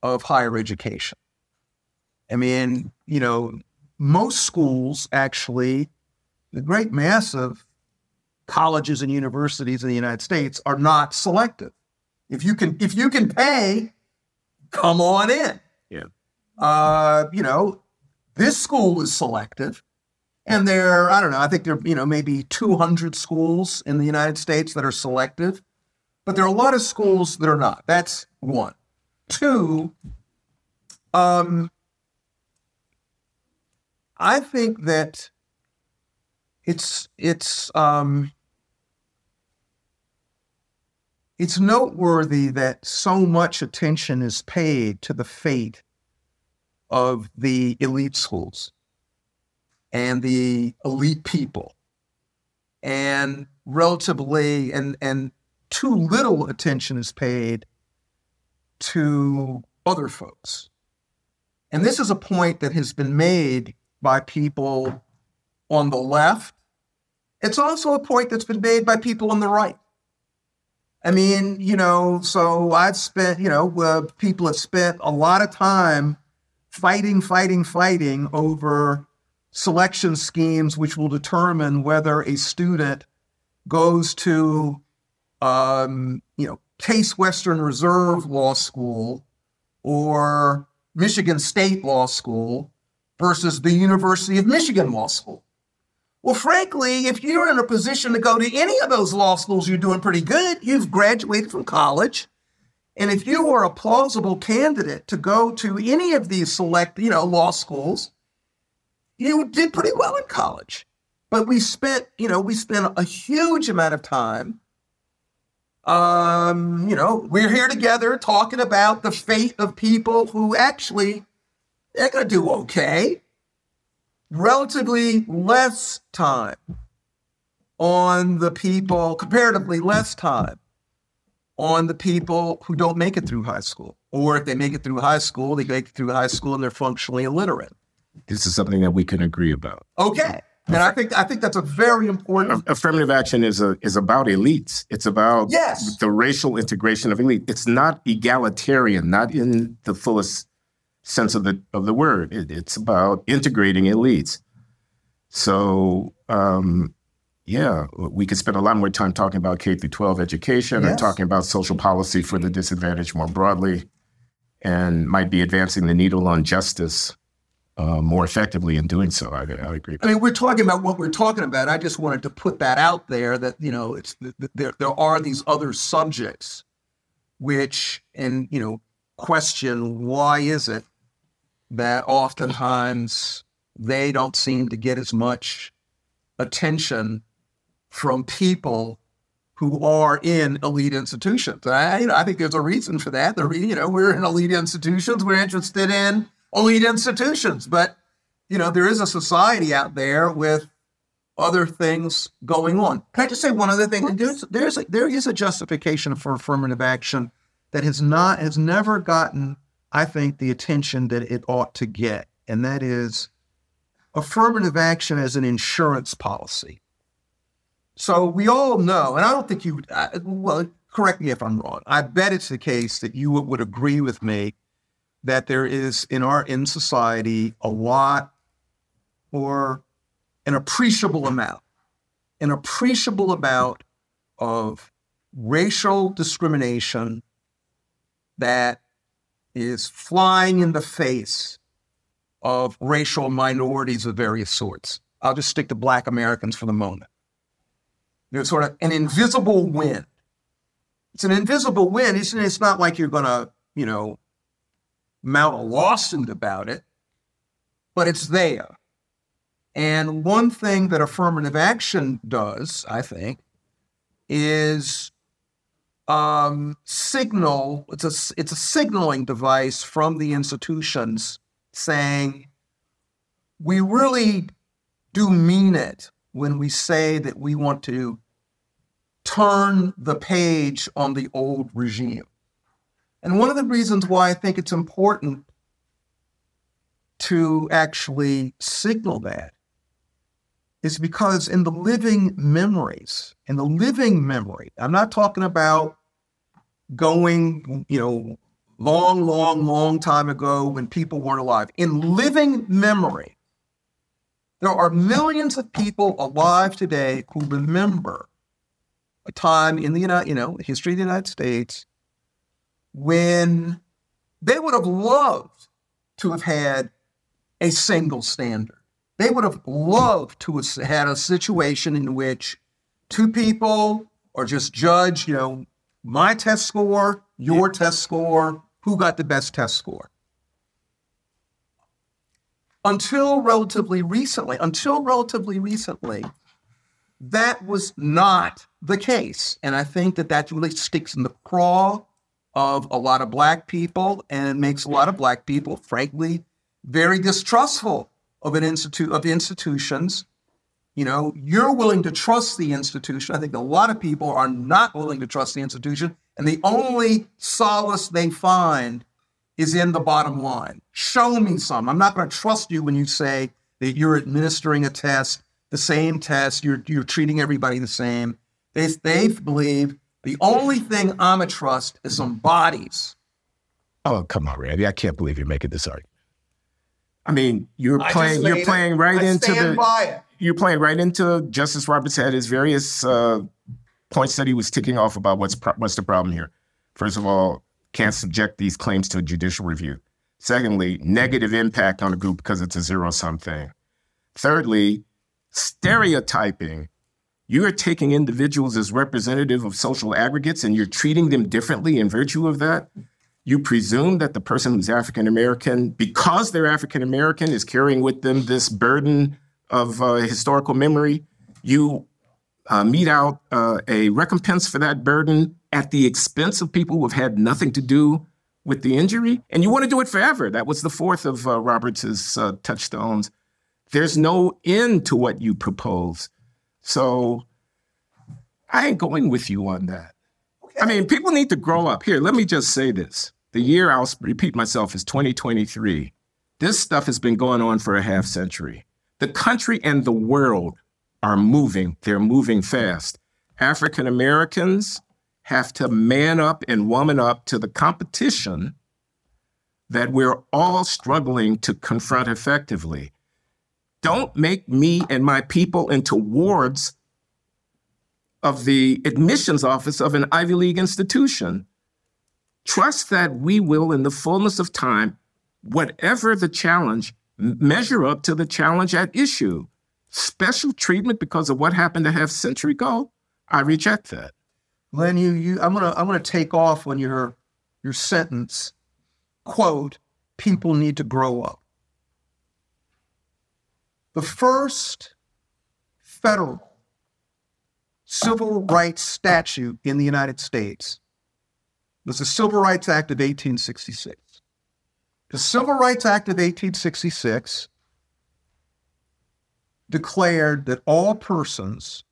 of higher education. I mean, you know, most schools actually, the great mass of colleges and universities in the United States are not selective. If you can, if you can pay, come on in. Yeah. Uh, you know, this school is selective. And there, I don't know, I think there, you know, maybe 200 schools in the United States that are selective, but there are a lot of schools that are not. That's one. Two, um, I think that it's it's um, it's noteworthy that so much attention is paid to the fate of the elite schools and the elite people. And relatively and and too little attention is paid to other folks. And this is a point that has been made by people on the left. It's also a point that's been made by people on the right. I mean you know so i've spent you know uh, people have spent a lot of time fighting fighting fighting over selection schemes which will determine whether a student goes to um, you know case western reserve law school or michigan state law school versus the university of michigan law school. Well frankly if you're in a position to go to any of those law schools you're doing pretty good. You've graduated from college and if you are a plausible candidate to go to any of these select you know law schools you did pretty well in college. But we spent, you know, we spent a huge amount of time. Um, you know, we're here together talking about the fate of people who actually they're gonna do okay. Relatively less time on the people, comparatively less time on the people who don't make it through high school. Or if they make it through high school, they make it through high school and they're functionally illiterate. This is something that we can agree about. Okay. And I think I think that's a very important. Affirmative action is a is about elites. It's about Yes. the racial integration of elite. It's not egalitarian, not in the fullest sense of the of the word. It, it's about integrating elites. So um, yeah, we could spend a lot more time talking about K through 12 education and talking about social policy for the disadvantaged more broadly, and might be advancing the needle on justice uh, more effectively in doing so. I, I agree. I mean, we're talking about what we're talking about. I just wanted to put that out there that you know it's th- th- there. There are these other subjects, which and you know question why is it that oftentimes they don't seem to get as much attention from people who are in elite institutions. I, you know, I think there's a reason for that. The you know we're in elite institutions. We're interested in elite institutions, but you know there is a society out there with other things going on. Can I just say one other thing? There's there's a, there is a justification for affirmative action that has not has never gotten, I think, the attention that it ought to get, and that is affirmative action as an insurance policy. So we all know, and I don't think you, I, well, correct me if I'm wrong. I bet it's the case that you would agree with me that there is in our in society a lot or an appreciable amount, an appreciable amount of racial discrimination that is flying in the face of racial minorities of various sorts. I'll just stick to Black Americans for the moment. There's sort of an invisible wind. It's an invisible wind. It's, it's not like you're going to, you know, mount a lawsuit about it, but it's there. And one thing that affirmative action does, I think, is um, signal. It's a it's a signaling device from the institutions saying we really do mean it when we say that we want to turn the page on the old regime. And one of the reasons why I think it's important to actually signal that is because in the living memories, in the living memory, I'm not talking about going, you know, long, long, long time ago when people weren't alive. In living memory, there are millions of people alive today who remember a time in the United, you know, history of the United States when they would have loved to have had a single standard. They would have loved to have had a situation in which two people or just judge, you know, my test score, your test score, who got the best test score. Until relatively recently, until relatively recently, that was not the case. And I think that that really sticks in the craw of a lot of black people and it makes a lot of black people, frankly, very distrustful of an institute of institutions. You know, you're willing to trust the institution. I think a lot of people are not willing to trust the institution, and the only solace they find is in the bottom line. Show me some. I'm not going to trust you when you say that you're administering a test, the same test, you're you're treating everybody the same. They they believe the only thing I'm a trust is some bodies. Oh, come on, Randy. I can't believe you're making this argument. I mean, you're I playing. You're made it. playing right I into the. by. You're playing right into Justice Roberts had his various uh, points that he was ticking off about what's pro- what's the problem here. First of all, can't subject these claims to a judicial review. Secondly, negative impact on a group because it's a zero sum thing. Thirdly, stereotyping. You are taking individuals as representative of social aggregates and you're treating them differently in virtue of that. You presume that the person who's African American, because they're African American, is carrying with them this burden of uh, historical memory. You uh, mete out uh, a recompense for that burden at the expense of people who have had nothing to do with the injury, and you want to do it forever. That was the fourth of uh, Roberts's uh, touchstones. There's no end to what you propose. So I ain't going with you on that. I mean, people need to grow up. Here, let me just say this. The year, I'll repeat myself, is 2023. This stuff has been going on for a half century. The country and the world are moving. They're moving fast. African Americans have to man up and woman up to the competition that we're all struggling to confront effectively. Don't make me and my people into wards of the admissions office of an Ivy League institution. Trust that we will, in the fullness of time, whatever the challenge, measure up to the challenge at issue. Special treatment because of what happened a half century ago, I reject that. Glenn, you, you, I'm gonna, I'm gonna take off on your, your sentence. Quote: People need to grow up. The first federal civil rights statute in the United States was the Civil Rights Act of 1866. The Civil Rights Act of 1866 declared that all persons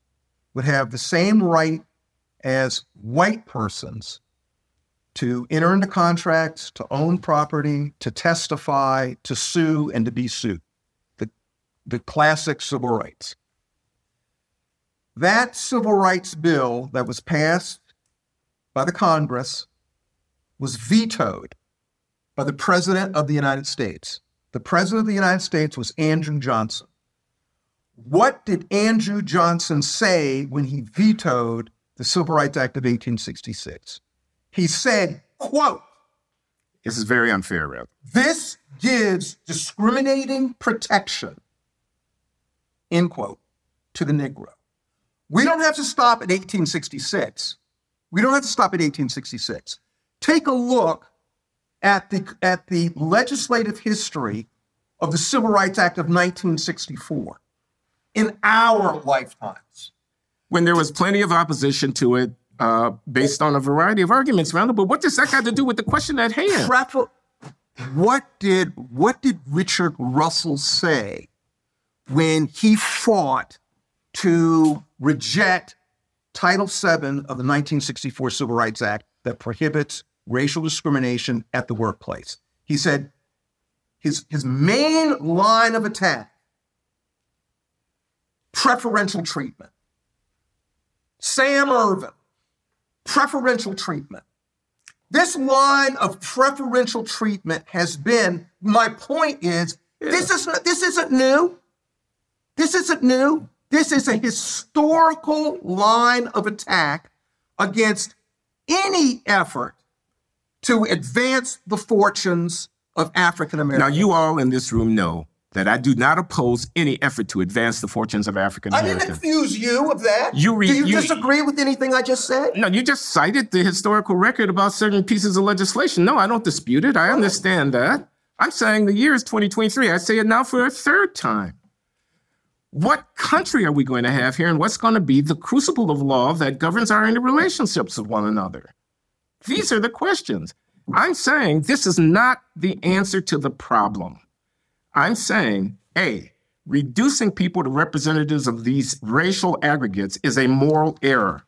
would have the same right as white persons to enter into contracts, to own property, to testify, to sue, and to be sued. The, classic civil rights. That civil rights bill that was passed by the Congress was vetoed by the President of the United States. The President of the United States was Andrew Johnson. What did Andrew Johnson say when he vetoed the Civil Rights Act of 1866? He said, quote, This is very unfair, Rev. this gives discriminating protection, end quote, to the Negro. We don't have to stop at 1866. We don't have to stop at 1866. Take a look at the, at the legislative history of the Civil Rights Act of 1964 in our lifetimes. When there was plenty of opposition to it, uh, based on a variety of arguments around it, but what does that got to do with the question at hand? What did what did Richard Russell say when he fought to reject Title VII of the 1964 Civil Rights Act that prohibits racial discrimination at the workplace. He said his, his main line of attack preferential treatment. Sam Ervin, preferential treatment. This line of preferential treatment has been, my point is, yeah. this, is, this isn't new. This isn't new. This is a historical line of attack against any effort to advance the fortunes of African Americans. Now, you all in this room know that I do not oppose any effort to advance the fortunes of African Americans. I didn't accuse you of that. You re- do you, you, disagree with anything I just said? No, you just cited the historical record about certain pieces of legislation. No, I don't dispute it. I oh. understand that. I'm saying the year is 2023. I say it now for a third time. What country are we going to have here, and what's going to be the crucible of law that governs our interrelationships with one another? These are the questions. I'm saying this is not the answer to the problem. I'm saying, A, reducing people to representatives of these racial aggregates is a moral error.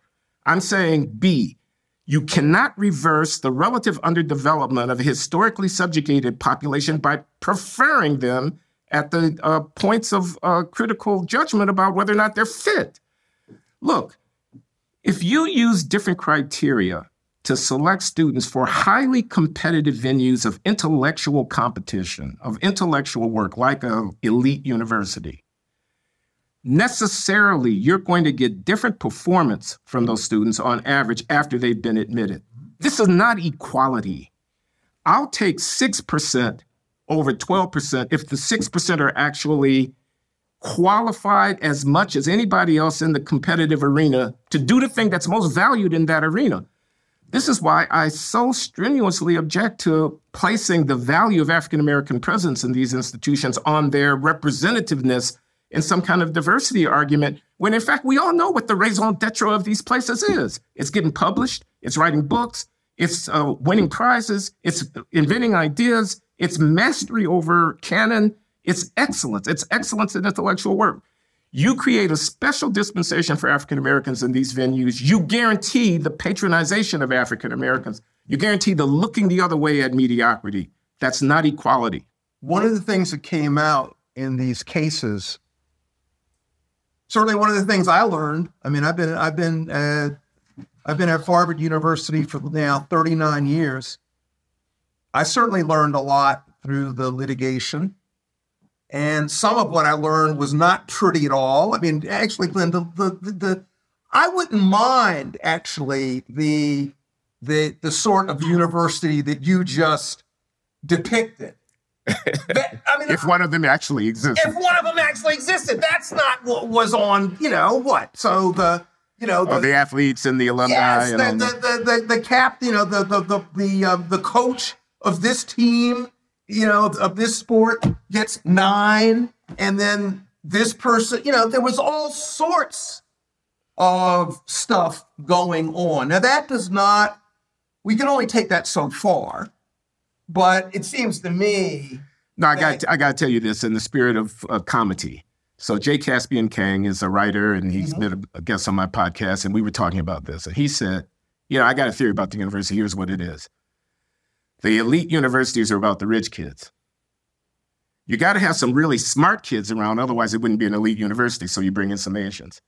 I'm saying, B, you cannot reverse the relative underdevelopment of a historically subjugated population by preferring them at the uh, points of uh, critical judgment about whether or not they're fit. Look, if you use different criteria to select students for highly competitive venues of intellectual competition, of intellectual work, like an elite university, necessarily you're going to get different performance from those students on average after they've been admitted. This is not equality. I'll take 6% over 12% if the 6% are actually qualified as much as anybody else in the competitive arena to do the thing that's most valued in that arena. This is why I so strenuously object to placing the value of African American presence in these institutions on their representativeness in some kind of diversity argument, when in fact we all know what the raison d'etre of these places is. It's getting published, it's writing books, it's uh, winning prizes, it's inventing ideas, it's mastery over canon, it's excellence, it's excellence in intellectual work. You create a special dispensation for African Americans in these venues. You guarantee the patronization of African Americans. You guarantee the looking the other way at mediocrity. That's not equality. One of the things that came out in these cases, certainly one of the things I learned. I mean, I've been I've been at, I've been at Harvard University for now 39 years. I certainly learned a lot through the litigation and some of what I learned was not pretty at all. I mean, actually, Glenn, the, the, the, the I wouldn't mind actually the, the, the sort of university that you just depicted. That, I mean, if one of them actually existed. If one of them actually existed, that's not what was on, you know, what? So the, you know, the, oh, the athletes and the alumni. Yes, and the, the, the, the, the, cap, you know, the, the, the, the, um, the coach of this team you know, of this sport gets nine, and then this person, you know, there was all sorts of stuff going on. Now, that does not, we can only take that so far, but it seems to me. No, I got, I got to tell you this in the spirit of of comedy. So, Jay Caspian Kang is a writer, and he's mm-hmm. been a guest on my podcast, and we were talking about this. And he said, You know, I got a theory about the university. Here's what it is the elite universities are about the rich kids. You got to have some really smart kids around, otherwise, it wouldn't be an elite university. So you bring in some Asians.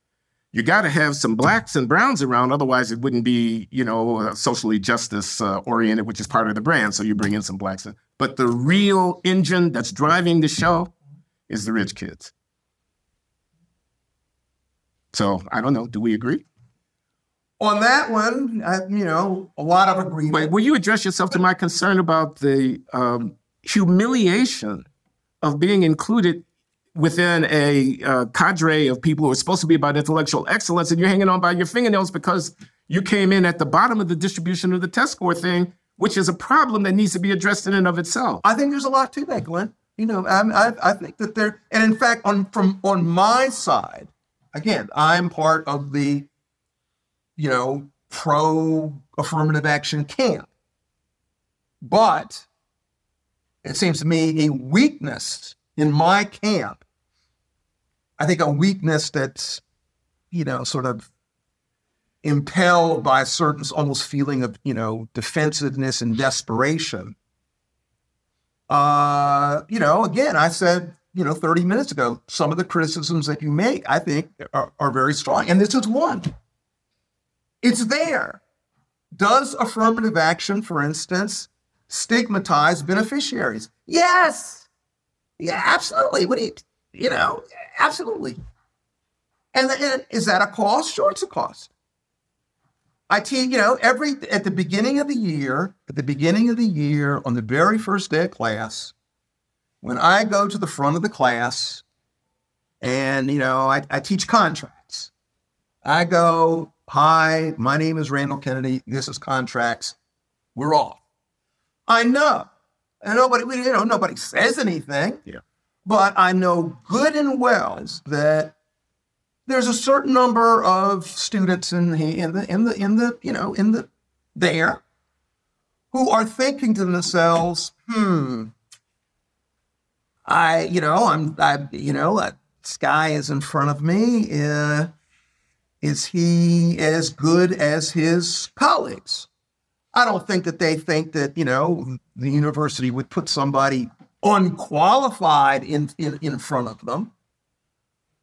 You got to have some blacks and browns around, otherwise, it wouldn't be, you know, socially justice uh, oriented, which is part of the brand. So you bring in some blacks. But the real engine that's driving the show is the rich kids. So I don't know. Do we agree? On that one, I, you know, a lot of agreement. Wait, will you address yourself to my concern about the um, humiliation of being included within a uh, cadre of people who are supposed to be about intellectual excellence, and you're hanging on by your fingernails because you came in at the bottom of the distribution of the test score thing, which is a problem that needs to be addressed in and of itself. I think there's a lot to that, Glenn. You know, I, I, I think that there, and in fact, on from on my side, again, I'm part of the you know, pro affirmative action camp. But it seems to me a weakness in my camp. I think a weakness that's, you know, sort of impelled by a certain almost feeling of, you know, defensiveness and desperation. Uh, you know, again, I said, you know, 30 minutes ago, some of the criticisms that you make, I think, are, are very strong. And this is one. It's there. Does affirmative action, for instance, stigmatize beneficiaries? Yes. Yeah, absolutely. What do you, you know, absolutely. And, is that a cost? Sure, it's a cost. I teach, you know, every at the beginning of the year, at the beginning of the year, on the very first day of class, when I go to the front of the class and, you know, I, I teach contracts, I go, Hi, my name is Randall Kennedy. This is contracts. We're off. I know. And nobody, you know, nobody says anything. Yeah. But I know good and well that there's a certain number of students in the in the in the in the you know in the there who are thinking to themselves, hmm, I you know I'm I you know that sky is in front of me. Uh, is he as good as his colleagues? I don't think that they think that you know the university would put somebody unqualified in in, in front of them.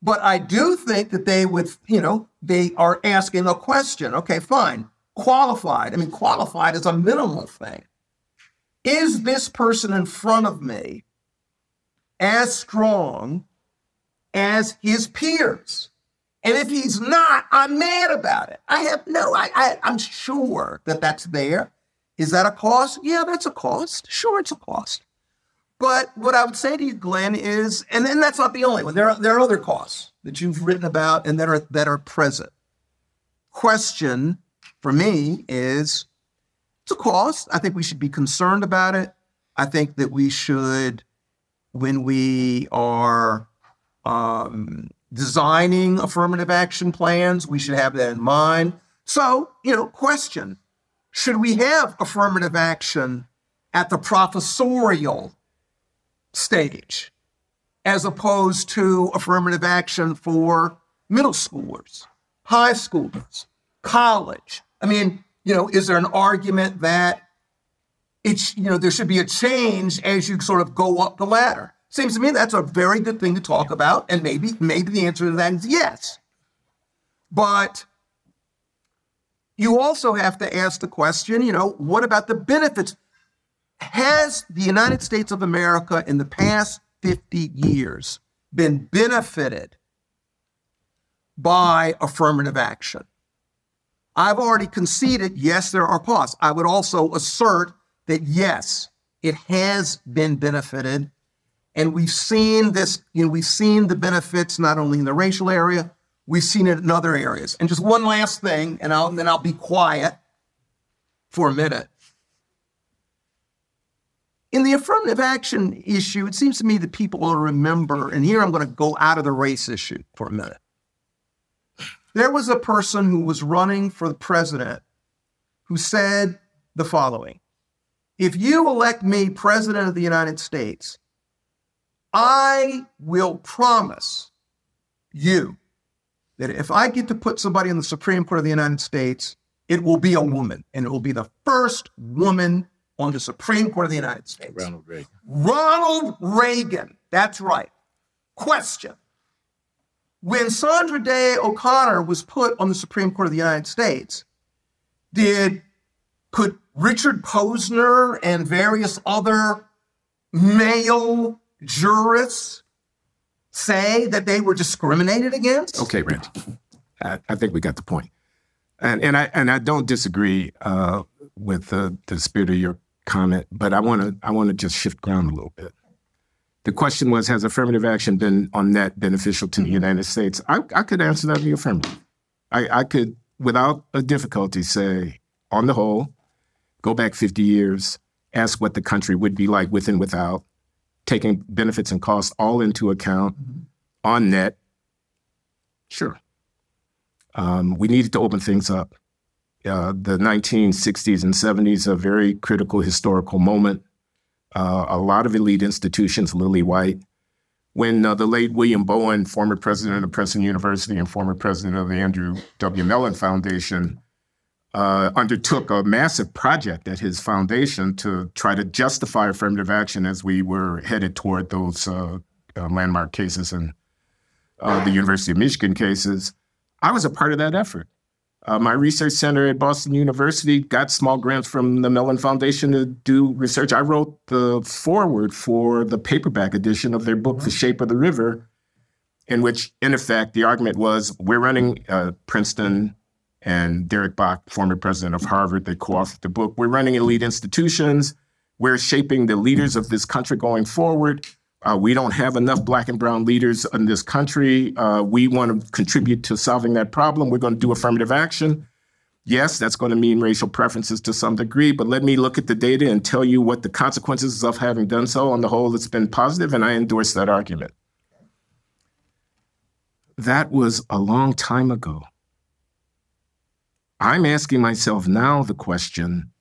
But I do think that they would, you know, they are asking a question. Okay, fine. Qualified. I mean, qualified is a minimal thing. Is this person in front of me as strong as his peers? And if he's not, I'm mad about it. I have no, I, I, I'm sure that that's there. Is that a cost? Yeah, that's a cost. Sure, it's a cost. But what I would say to you, Glenn, is, and then that's not the only one. There are there are other costs that you've written about and that are that are present. Question for me is it's a cost. I think we should be concerned about it. I think that we should, when we are um, designing affirmative action plans, we should have that in mind. So, you know, question should we have affirmative action at the professorial stage as opposed to affirmative action for middle schoolers, high schoolers, college. I mean, you know, is there an argument that it's, you know, there should be a change as you sort of go up the ladder? Seems to me that's a very good thing to talk about. And maybe, maybe the answer to that is yes. But you also have to ask the question, you know, what about the benefits? Has the United States of America in the past 50 years been benefited by affirmative action? I've already conceded, yes, there are costs. I would also assert that, yes, it has been benefited. And we've seen this, you know, we've seen the benefits not only in the racial area, we've seen it in other areas. And just one last thing, and, I'll, and then I'll be quiet for a minute. In the affirmative action issue, it seems to me that people will remember, and here I'm going to go out of the race issue for a minute. There was a person who was running for the president who said the following If you elect me president of the United States, I will promise you that if I get to put somebody in the Supreme Court of the United States, it will be a woman, and it will be the first woman on the Supreme Court of the United States. Ronald Reagan. Ronald Reagan. That's right. Question. When Sandra Day O'Connor was put on the Supreme Court of the United States, did could Richard Posner and various other male jurists say that they were discriminated against? Okay, Randy. I, I think we got the point. And and I and I don't disagree uh, with the, the spirit of your comment, but I want to I want to just shift ground a little bit. The question was, has affirmative action been on net beneficial to the United States? I, I could answer that in the affirmative. I, I could, without a difficulty, say, on the whole, go back 50 years, ask what the country would be like with and without, taking benefits and costs all into account on net. Sure. Um, we needed to open things up. Uh, the 1960s and 70s, a very critical historical moment. Uh, a lot of elite institutions, lily white, when uh, the late William Bowen, former president of Princeton University and former president of the Andrew W. Mellon Foundation, uh, undertook a massive project at his foundation to try to justify affirmative action as we were headed toward those uh, uh landmark cases and uh, the University of Michigan cases. I was a part of that effort. Uh, my research center at Boston University got small grants from the Mellon Foundation to do research. I wrote the foreword for the paperback edition of their book, The Shape of the River, in which, in effect, the argument was we're running uh, Princeton and Derek Bok, former president of Harvard, they co authored the book. We're running elite institutions. We're shaping the leaders of this country going forward. Uh, we don't have enough black and brown leaders in this country. Uh, we want to contribute to solving that problem. We're going to do affirmative action. Yes, that's going to mean racial preferences to some degree, but let me look at the data and tell you what the consequences of having done so. On the whole, it's been positive, and I endorse that argument. That was a long time ago. I'm asking myself now the question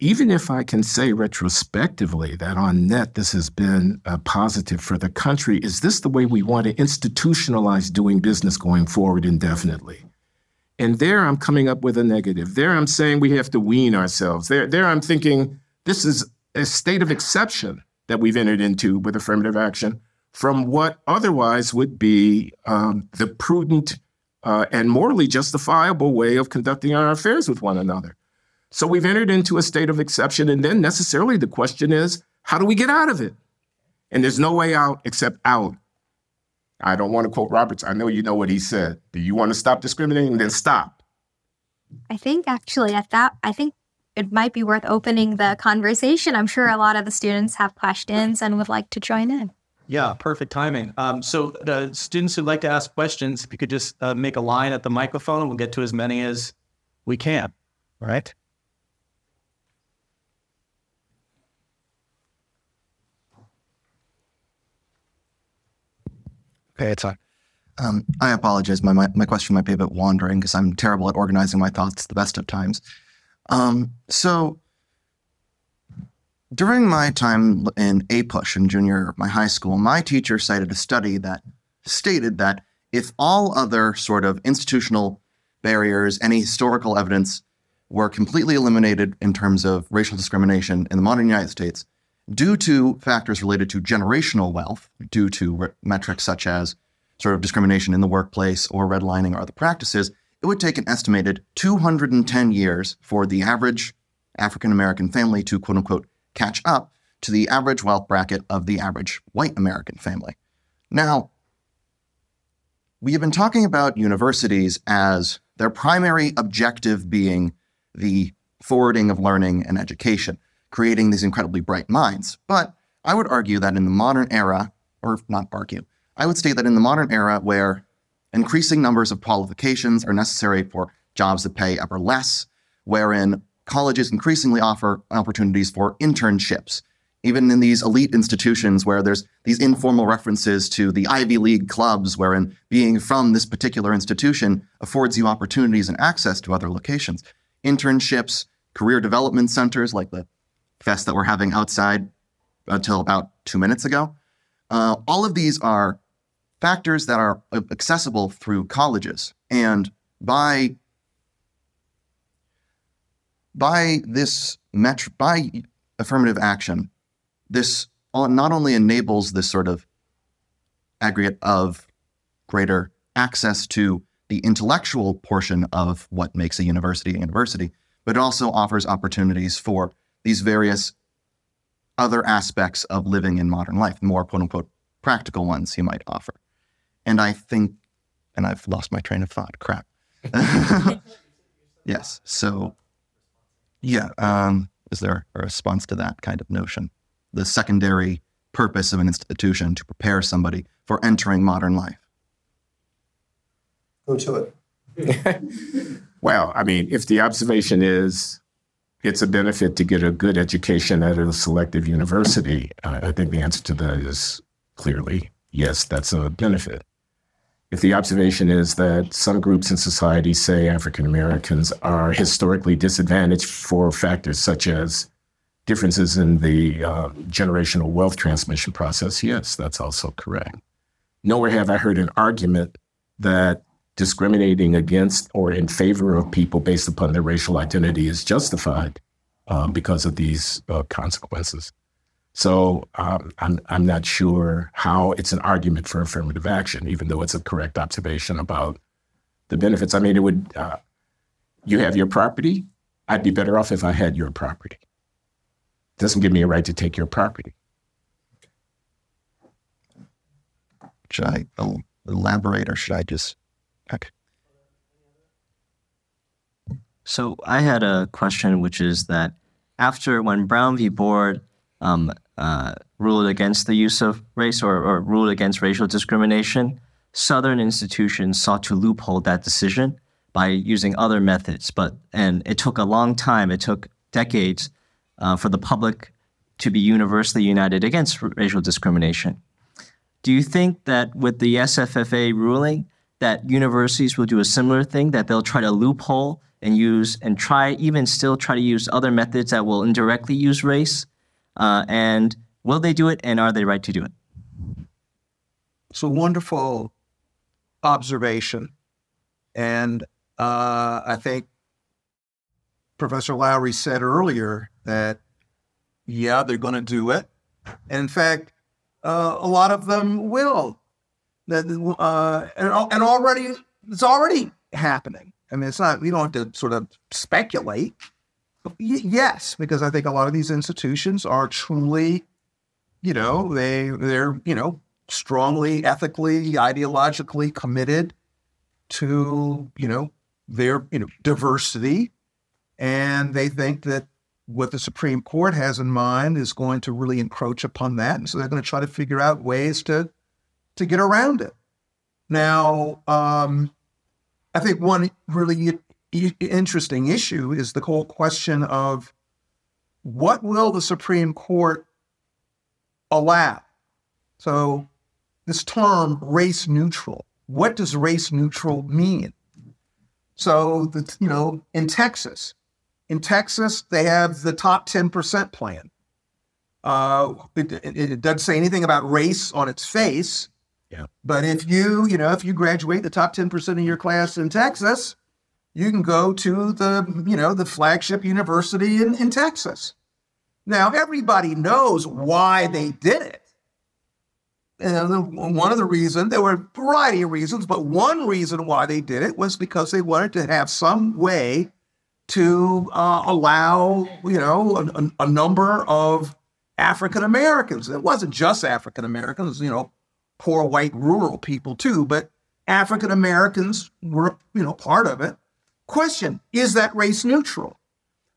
even if I can say retrospectively that on net this has been a positive for the country, is this the way we want to institutionalize doing business going forward indefinitely? And there I'm coming up with a negative. There I'm saying we have to wean ourselves. There, there I'm thinking this is a state of exception that we've entered into with affirmative action from what otherwise would be um, the prudent uh, and morally justifiable way of conducting our affairs with one another. So we've entered into a state of exception. And then necessarily the question is, how do we get out of it? And there's no way out except out. I don't want to quote Roberts. I know you know what he said. Do you want to stop discriminating? Then stop. I think actually at that, I think it might be worth opening the conversation. I'm sure a lot of the students have questions and would like to join in. Yeah, perfect timing. Um, so the students who'd like to ask questions, if you could just uh, make a line at the microphone, we'll get to as many as we can. All right. Okay, it's on. Um, I apologize. My, my, my question might be a bit wandering because I'm terrible at organizing my thoughts the best of times. Um, so during my time in APUSH in junior my high school, my teacher cited a study that stated that if all other sort of institutional barriers, any historical evidence were completely eliminated in terms of racial discrimination in the modern United States, due to factors related to generational wealth, due to re- metrics such as sort of discrimination in the workplace or redlining or other practices, it would take an estimated 210 years for the average African American family to quote unquote catch up to the average wealth bracket of the average white American family. Now, we have been talking about universities as their primary objective being the forwarding of learning and education creating these incredibly bright minds. But I would argue that in the modern era, or not argue, I would state that in the modern era where increasing numbers of qualifications are necessary for jobs that pay ever less, wherein colleges increasingly offer opportunities for internships. Even in these elite institutions where there's these informal references to the Ivy League clubs, wherein being from this particular institution affords you opportunities and access to other locations. Internships, career development centers like the fest that we're having outside until about two minutes ago. Uh, all of these are factors that are accessible through colleges. And by by this by affirmative action, this not only enables this sort of aggregate of greater access to the intellectual portion of what makes a university a university, but it also offers opportunities for these various other aspects of living in modern life, more quote unquote practical ones he might offer. And I think, and I've lost my train of thought, crap. yes. So, yeah. Um, is there a response to that kind of notion? The secondary purpose of an institution to prepare somebody for entering modern life. Go to it. well, I mean, if the observation is it's a benefit to get a good education at a selective university? Uh, I think the answer to that is clearly yes, that's a benefit. If the observation is that some groups in society, say African Americans, are historically disadvantaged for factors such as differences in the uh, generational wealth transmission process, yes, that's also correct. Nowhere have I heard an argument that discriminating against or in favor of people based upon their racial identity is justified uh, because of these uh, consequences. So um, I'm, I'm not sure how it's an argument for affirmative action, even though it's a correct observation about the benefits. I mean, it would, uh, you have your property. I'd be better off if I had your property. It doesn't give me a right to take your property. Should I elaborate or should I just? Okay. So I had a question, which is that after when Brown v. Board um, uh, ruled against the use of race or, or ruled against racial discrimination, Southern institutions sought to loophole that decision by using other methods. But and it took a long time. It took decades uh, for the public to be universally united against racial discrimination. Do you think that with the SFFA ruling, that universities will do a similar thing? That they'll try to loophole and use and try even still try to use other methods that will indirectly use race? Uh, and will they do it? And are they right to do it? It's a wonderful observation, and uh, I think Professor Loury said earlier that yeah, they're going to do it. And in fact, uh, a lot of them will. That uh, and, and already it's already happening. I mean, it's not. We don't have to sort of speculate. Yes, because I think a lot of these institutions are truly, you know, they they're you know strongly ethically, ideologically committed to you know their you know diversity, and they think that what the Supreme Court has in mind is going to really encroach upon that, and so they're going to try to figure out ways to to get around it. Now, um, I think one really interesting issue is the whole question of what will the Supreme Court allow? So, this term race neutral, what does race neutral mean? So, the, you know, in Texas, in Texas, they have the top 10% plan. Uh, it, it, it, doesn't say anything about race on its face. Yeah. But if you, you know, if you graduate the top 10% of your class in Texas, you can go to the, you know, the flagship university in, in Texas. Now, everybody knows why they did it. And one of the reasons, there were a variety of reasons, but one reason why they did it was because they wanted to have some way to uh, allow, you know, a, a number of African Americans. It wasn't just African Americans, you know, poor white rural people too, but African Americans were, you know, part of it. Question: Is that race neutral?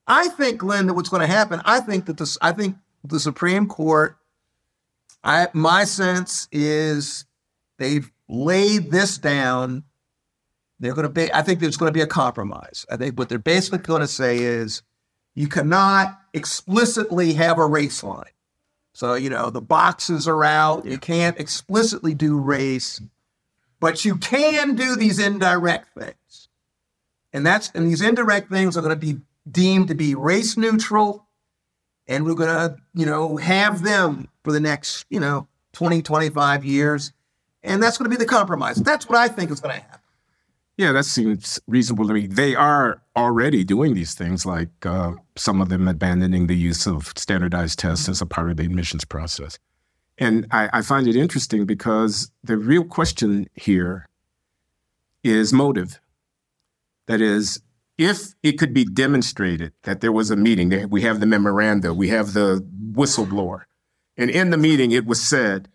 I think, Glenn, that what's going to happen? I think that this. I think the Supreme Court. I my sense is they've laid this down they're going to be, I think there's going to be a compromise. I think what they're basically going to say is you cannot explicitly have a race line. So, you know, the boxes are out. You can't explicitly do race, but you can do these indirect things. And that's, and these indirect things are going to be deemed to be race neutral. And we're going to, you know, have them for the next, you know, 20, 25 years. And that's going to be the compromise. That's what I think is going to happen. Yeah, that seems reasonable to me. They are already doing these things, like uh, some of them abandoning the use of standardized tests as a part of the admissions process. And I, I find it interesting because the real question here is motive. That is, if it could be demonstrated that there was a meeting, we have the memoranda, we have the whistleblower, and in the meeting it was said,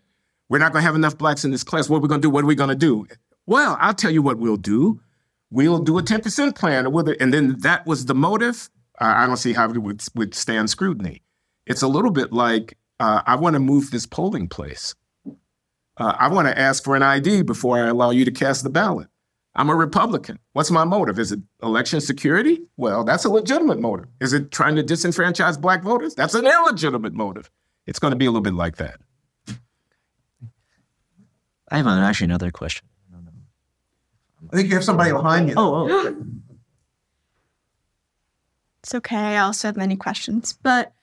we're not going to have enough blacks in this class. What are we going to do? What are we going to do? Well, I'll tell you what we'll do. We'll do a 10% plan. And then that was the motive. Uh, I don't see how it would withstand scrutiny. It's a little bit like uh, I want to move this polling place. Uh, I want to ask for an ID before I allow you to cast the ballot. I'm a Republican. What's my motive? Is it election security? Well, that's a legitimate motive. Is it trying to disenfranchise black voters? That's an illegitimate motive. It's going to be a little bit like that. I have actually another question. I think you have somebody behind you. Oh, oh. It's okay. I also have many questions. But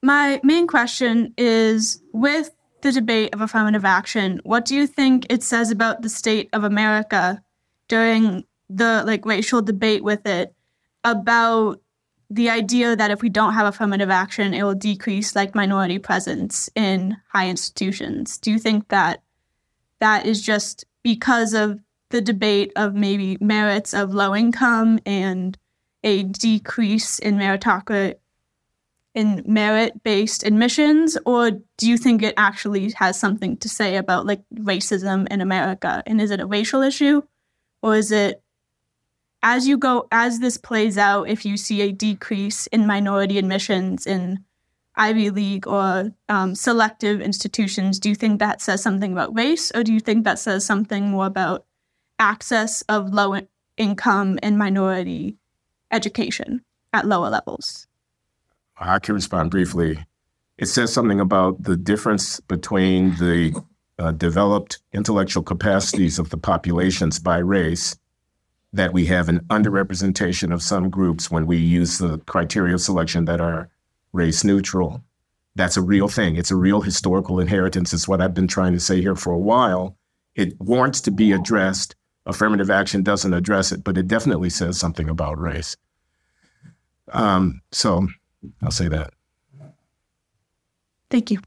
my main question is with the debate of affirmative action, what do you think it says about the state of America during the like racial debate with it about the idea that if we don't have affirmative action, it will decrease like minority presence in high institutions. Do you think that that is just because of the debate of maybe merits of low income and a decrease in meritocracy in merit based admissions? Or do you think it actually has something to say about like racism in America? And is it a racial issue or is it as you go as this plays out if you see a decrease in minority admissions in ivy league or um, selective institutions do you think that says something about race? Or do you think that says something more about access of low income and minority education at lower levels? I can respond briefly. It says something about the difference between the uh, developed intellectual capacities of the populations by race that we have an underrepresentation of some groups when we use the criteria of selection that are race neutral. That's a real thing. It's a real historical inheritance. It's what I've been trying to say here for a while. It warrants to be addressed. Affirmative action doesn't address it, but it definitely says something about race. Um, so I'll say that. Thank you.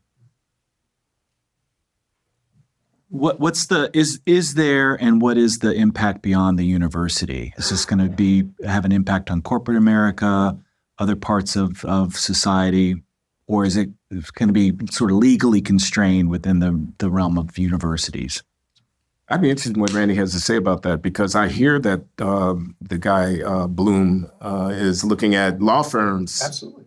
What what's the is is there and what is the impact beyond the university? Is this going to be have an impact on corporate America, other parts of of society, or is it going to be sort of legally constrained within the the realm of universities? I'd be interested in what Randy has to say about that because I hear that um, the guy uh, Blum uh, is looking at law firms. Absolutely.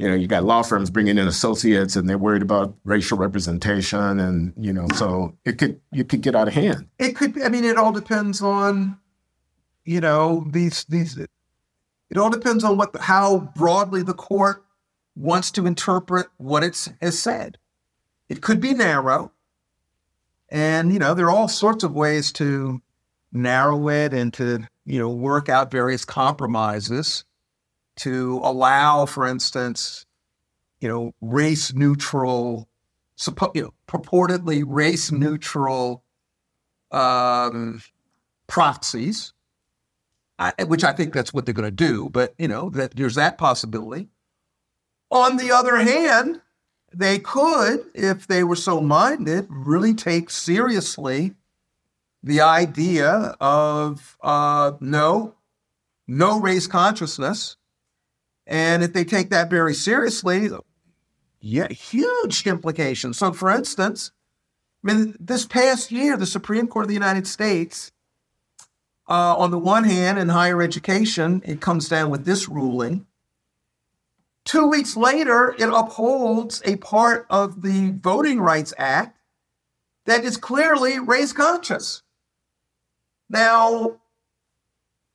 You know, you got law firms bringing in associates, and they're worried about racial representation, and you know, so it could you could get out of hand. It could. I mean, it all depends on, you know, these these. It all depends on what how broadly the court wants to interpret what it has said. It could be narrow, and you know, there are all sorts of ways to narrow it and to you know work out various compromises to allow, for instance, you know, race neutral, suppo- you know, purportedly race neutral um, proxies, I, which I think that's what they're going to do. But you know, that there's that possibility. On the other hand, they could, if they were so minded, really take seriously the idea of uh, no, no race consciousness and if they take that very seriously, yeah, huge implications. So, for instance, I mean, this past year, the Supreme Court of the United States, uh, on the one hand, in higher education, it comes down with this ruling. Two weeks later, it upholds a part of the Voting Rights Act that is clearly race conscious. Now,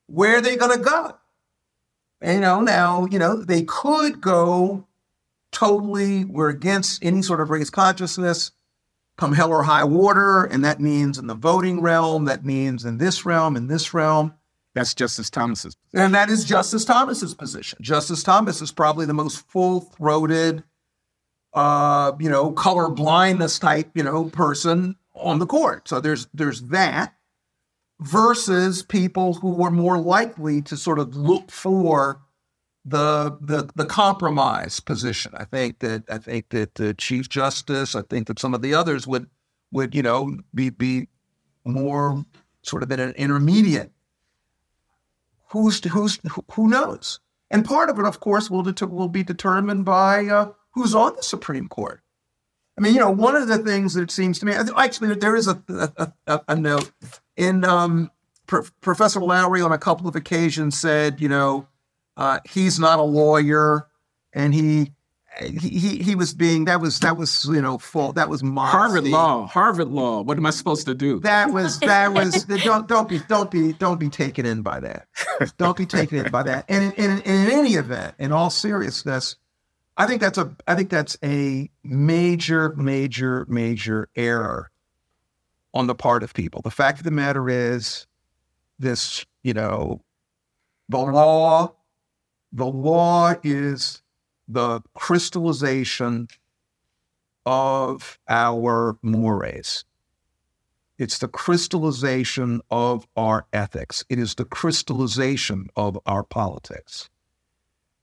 where are they going to go? You know, now, you know, they could go totally, we're against any sort of race consciousness, come hell or high water. And that means in the voting realm, that means in this realm, in this realm. That's Justice Thomas's. Position. And that is Justice Thomas's position. Justice Thomas is probably the most full-throated, uh, you know, color blindness type, you know, person on the court. So there's there's that versus people who were more likely to sort of look for the the the compromise position. I think that I think that the Chief Justice, I think that some of the others would would you know be be more sort of in an intermediate. Who's who's who knows? And part of it, of course, will det- will be determined by uh, who's on the Supreme Court. I mean, you know, one of the things that it seems to me, actually, there is a, a, a, a note in um, Pro- Professor Loury, on a couple of occasions said, you know, uh, he's not a lawyer, and he, he he was being that was that was you know full that was modesty. Harvard law, Harvard law. What am I supposed to do? That was that was don't don't be don't be don't be taken in by that. Don't be taken in by that. And in, in, in any event, in all seriousness, I think that's a I think that's a major major major error on the part of people. The fact of the matter is, this you know, the law, the law is the crystallization of our mores. It's the crystallization of our ethics. It is the crystallization of our politics.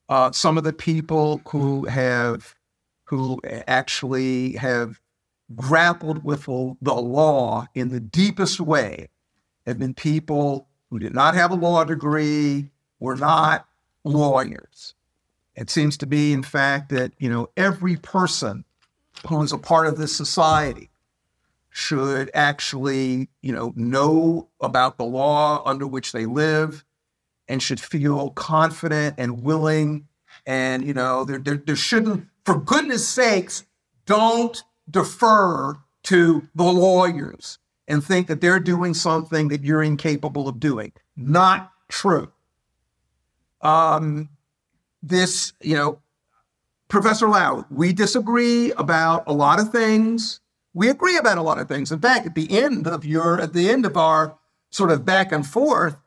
Uh, some of the people who have, who actually have grappled with the law in the deepest way have been people who did not have a law degree, were not lawyers. It seems to be, in fact, that you know every person who is a part of this society should actually, you know, know about the law under which they live and should feel confident and willing. And, you know, there, there, there shouldn't, for goodness sakes, don't defer to the lawyers and think that they're doing something that you're incapable of doing. Not true. Um, this, you know, Professor Lau, we disagree about a lot of things. We agree about a lot of things. In fact, at the end of your, at the end of our sort of back and forth,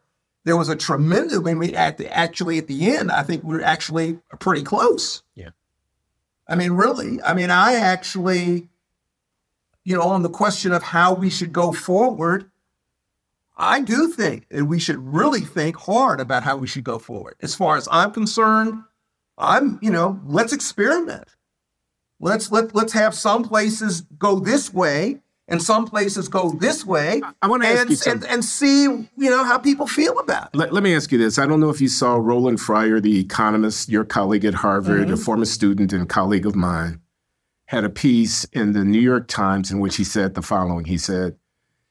there was a tremendous. I mean, we at the, actually at the end, I think we're actually pretty close. Yeah. I mean, really. I mean, I actually, you know, on the question of how we should go forward, I do think that we should really think hard about how we should go forward. As far as I'm concerned, I'm, you know, let's experiment. Let's let let's have some places go this way and some places go this way. I want to and, ask you something. and, and see, you know, how people feel about it. Let, let me ask you this. I don't know if you saw Roland Fryer, the economist, your colleague at Harvard, a former student and colleague of mine, had a piece in the New York Times in which he said the following. He said,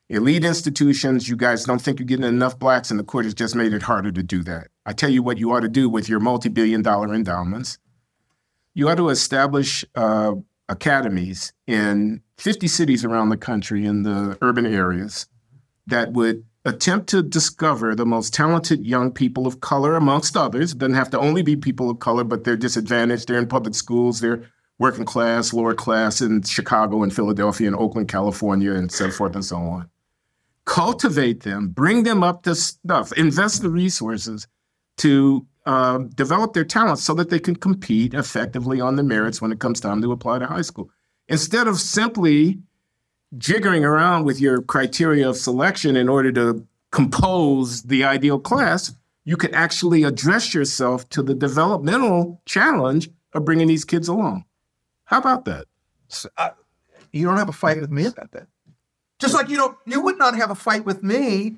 Elite institutions, you guys don't think you're getting enough blacks, and the court has just made it harder to do that. I tell you what you ought to do with your multi billion dollar endowments. You ought to establish uh, academies in 50 cities around the country in the urban areas that would attempt to discover the most talented young people of color, amongst others. It doesn't have to only be people of color, but they're disadvantaged. They're in public schools. They're working class, lower class in Chicago and Philadelphia and Oakland, California, and so forth and so on. Cultivate them, bring them up to stuff, invest the resources to uh, develop their talents so that they can compete effectively on the merits when it comes time to apply to high school. Instead of simply jiggering around with your criteria of selection in order to compose the ideal class, you can actually address yourself to the developmental challenge of bringing these kids along. How about that? So, I- you don't have a fight with me about that. Just like you don't, you would not have a fight with me.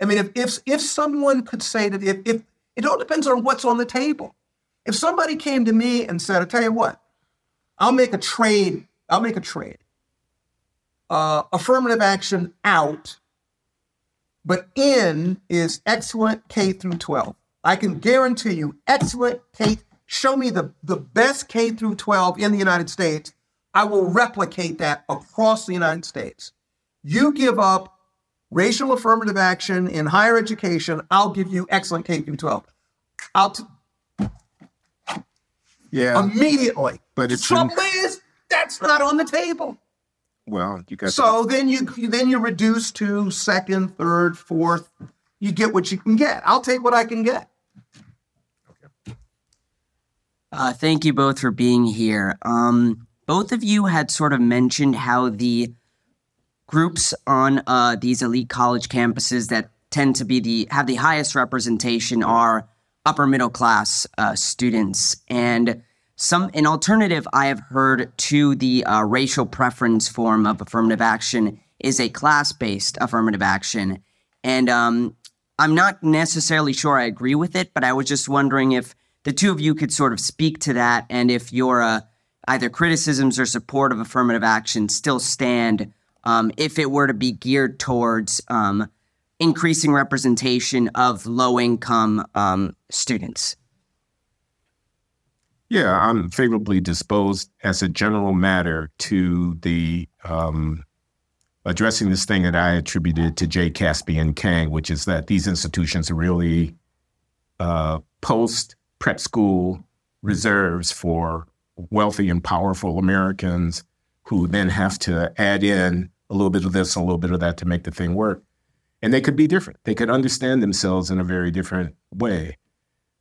I mean, if if if someone could say that if if it all depends on what's on the table. If somebody came to me and said, I'll tell you what, I'll make a trade. I'll make a trade. Uh, affirmative action out, but in is excellent K through 12. I can guarantee you, excellent K. Show me the, the best K through 12 in the United States. I will replicate that across the United States. You give up racial affirmative action in higher education, I'll give you excellent K through 12. I'll t- Yeah, immediately. but it's trouble is that's not on the table. well, you got So then you then you reduce to second, third, fourth. You get what you can get. I'll take what I can get. Uh, thank you both for being here. Um, both of you had sort of mentioned how the groups on uh, these elite college campuses that tend to be the have the highest representation are upper middle class uh, students, and some an alternative I have heard to the uh, racial preference form of affirmative action is a class based affirmative action, and um, I'm not necessarily sure I agree with it, but I was just wondering if the two of you could sort of speak to that and if your uh, either criticisms or support of affirmative action still stand um, if it were to be geared towards um, increasing representation of low income um, students. Yeah, I'm favorably disposed as a general matter to the um, addressing this thing that I attributed to Jay Caspian Kang, which is that these institutions are really uh, post prep school reserves for wealthy and powerful Americans who then have to add in a little bit of this, a little bit of that to make the thing work. And they could be different. They could understand themselves in a very different way.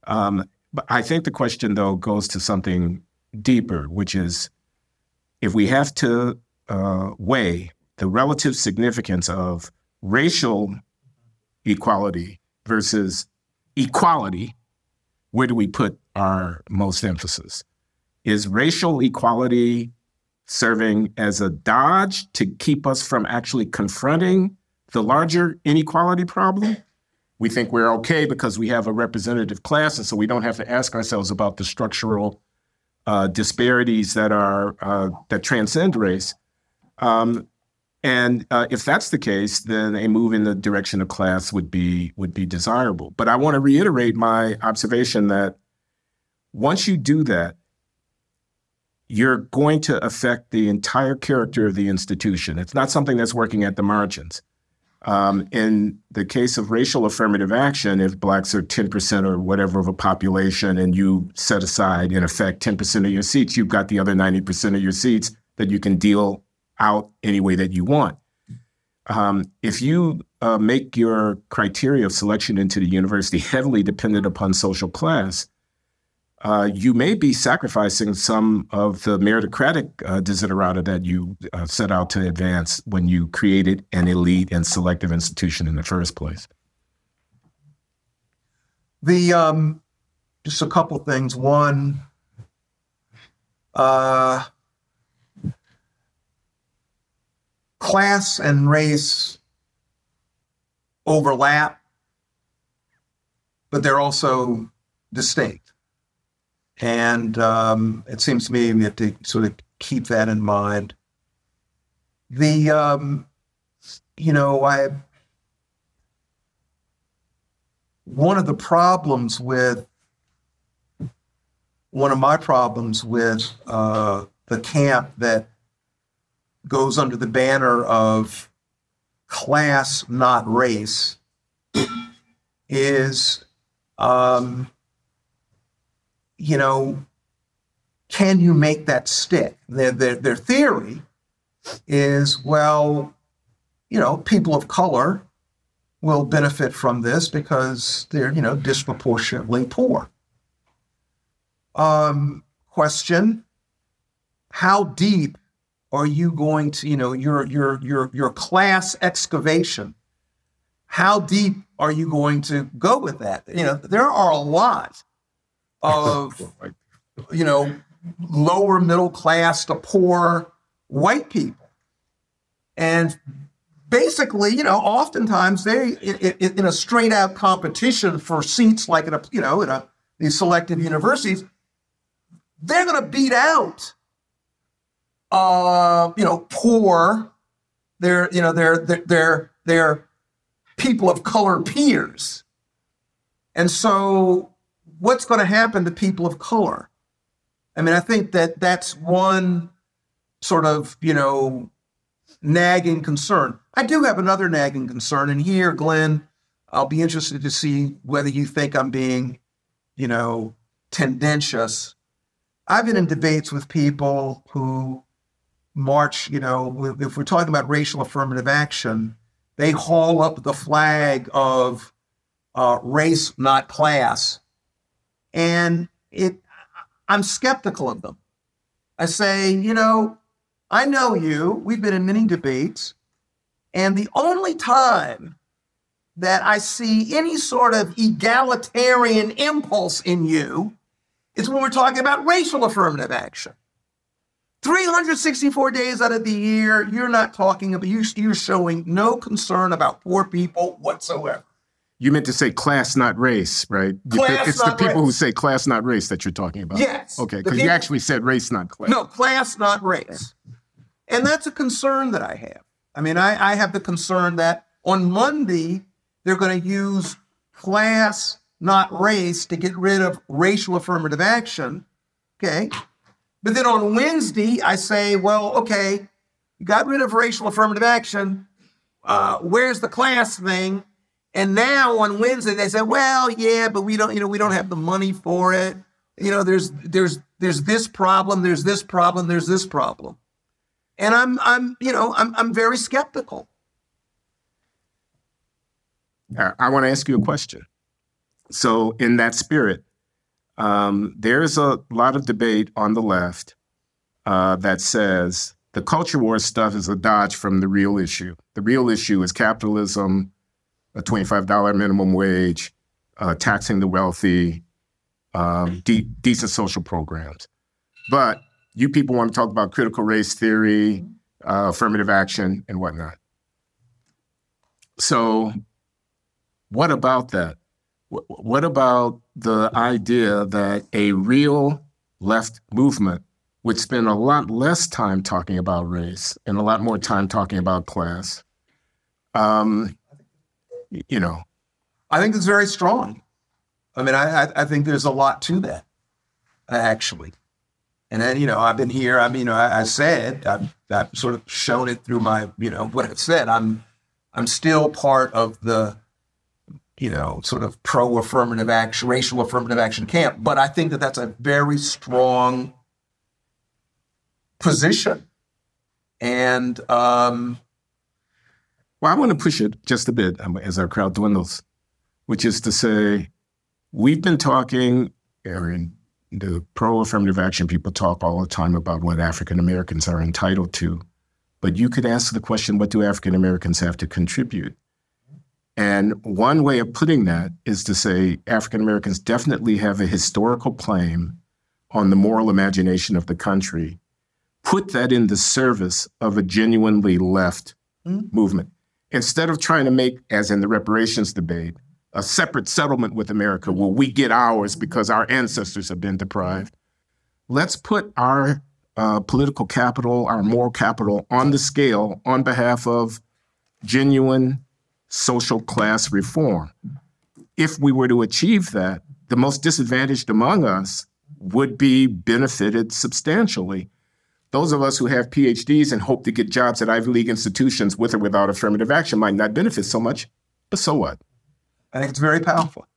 Um, But I think the question, though, goes to something deeper, which is if we have to uh, weigh the relative significance of racial equality versus equality, where do we put our most emphasis? Is racial equality serving as a dodge to keep us from actually confronting the larger inequality problem? We think we're okay because we have a representative class, and so we don't have to ask ourselves about the structural uh, disparities that are uh, that transcend race. Um, and uh, if that's the case, then a move in the direction of class would be would be desirable. But I want to reiterate my observation that once you do that, you're going to affect the entire character of the institution. It's not something that's working at the margins. Um, in the case of racial affirmative action, if blacks are 10% or whatever of a population and you set aside, in effect, 10% of your seats, you've got the other 90% of your seats that you can deal out any way that you want. Um, if you uh, make your criteria of selection into the university heavily dependent upon social class, uh, you may be sacrificing some of the meritocratic uh, desiderata that you uh, set out to advance when you created an elite and selective institution in the first place. The um, just a couple things. One, uh, class and race overlap, but they're also distinct. And um, it seems to me we have to sort of keep that in mind. The, um, you know, I, one of the problems with, one of my problems with uh, the camp that goes under the banner of class, not race, is um, you know, can you make that stick? Their, their, their theory is well, you know, people of color will benefit from this because they're, you know, disproportionately poor. Um, question How deep are you going to, you know, your, your, your, your class excavation? How deep are you going to go with that? You know, there are a lot of you know lower middle class to poor white people. And basically you know oftentimes they in, in a straight out competition for seats like in a you know in a these selective universities they're going to beat out uh you know poor they're you know they're they're, they're people of color peers. And so what's going to happen to people of color? I mean, I think that that's one sort of, you know, nagging concern. I do have another nagging concern. And here, Glenn, I'll be interested to see whether you think I'm being, you know, tendentious. I've been in debates with people who march, you know, if we're talking about racial affirmative action, they haul up the flag of uh, race, not class and it I'm skeptical of them. I say, you know, I know you. We've been in many debates, and the only time that I see any sort of egalitarian impulse in you is when we're talking about racial affirmative action. 364 days out of the year, you're not talking about, you. You're showing no concern about poor people whatsoever. You meant to say class, not race, right? Class, it's the people race. who say class, not race that you're talking about. Yes. Okay, because you actually said race, not class. No, class, not race. And that's a concern that I have. I mean, I, I have the concern that on Monday, they're going to use class, not race, to get rid of racial affirmative action. Okay. But then on Wednesday, I say, well, okay, you got rid of racial affirmative action. Uh, where's the class thing? And now on Wednesday they say, well, yeah, but we don't, you know, we don't have the money for it. You know, there's there's there's this problem, there's this problem, there's this problem. And I'm I'm, you know, I'm I'm very skeptical. I want to ask you a question. So, in that spirit, Um, there's a lot of debate on the left uh, that says the culture war stuff is a dodge from the real issue. The real issue is capitalism, a $25 minimum wage, uh, taxing the wealthy, um, de- decent social programs. But you people want to talk about critical race theory, uh, affirmative action, and whatnot. So, what about that? What about the idea that a real left movement would spend a lot less time talking about race and a lot more time talking about class? Um, you know, I think it's very strong. I mean, I, I, think there's a lot to that, actually. And then, you know, I've been here. I mean, you know, I, I said I've, I've sort of shown it through my, you know, what I've said. I'm, I'm still part of the, you know, sort of pro affirmative action, racial affirmative action camp. But I think that that's a very strong position. And, um, well, I want to push it just a bit um, as our crowd dwindles, which is to say, we've been talking, Aaron, the pro affirmative action people talk all the time about what African Americans are entitled to. But you could ask the question what do African Americans have to contribute? And one way of putting that is to say African Americans definitely have a historical claim on the moral imagination of the country. Put that in the service of a genuinely left mm-hmm. movement. Instead of trying to make, as in the reparations debate, a separate settlement with America where we get ours because our ancestors have been deprived. Let's put our uh, political capital, our moral capital on the scale on behalf of genuine social class reform. If we were to achieve that, the most disadvantaged among us would be benefited substantially. Those of us who have PhDs and hope to get jobs at Ivy League institutions with or without affirmative action might not benefit so much, but so what? I think it's very powerful.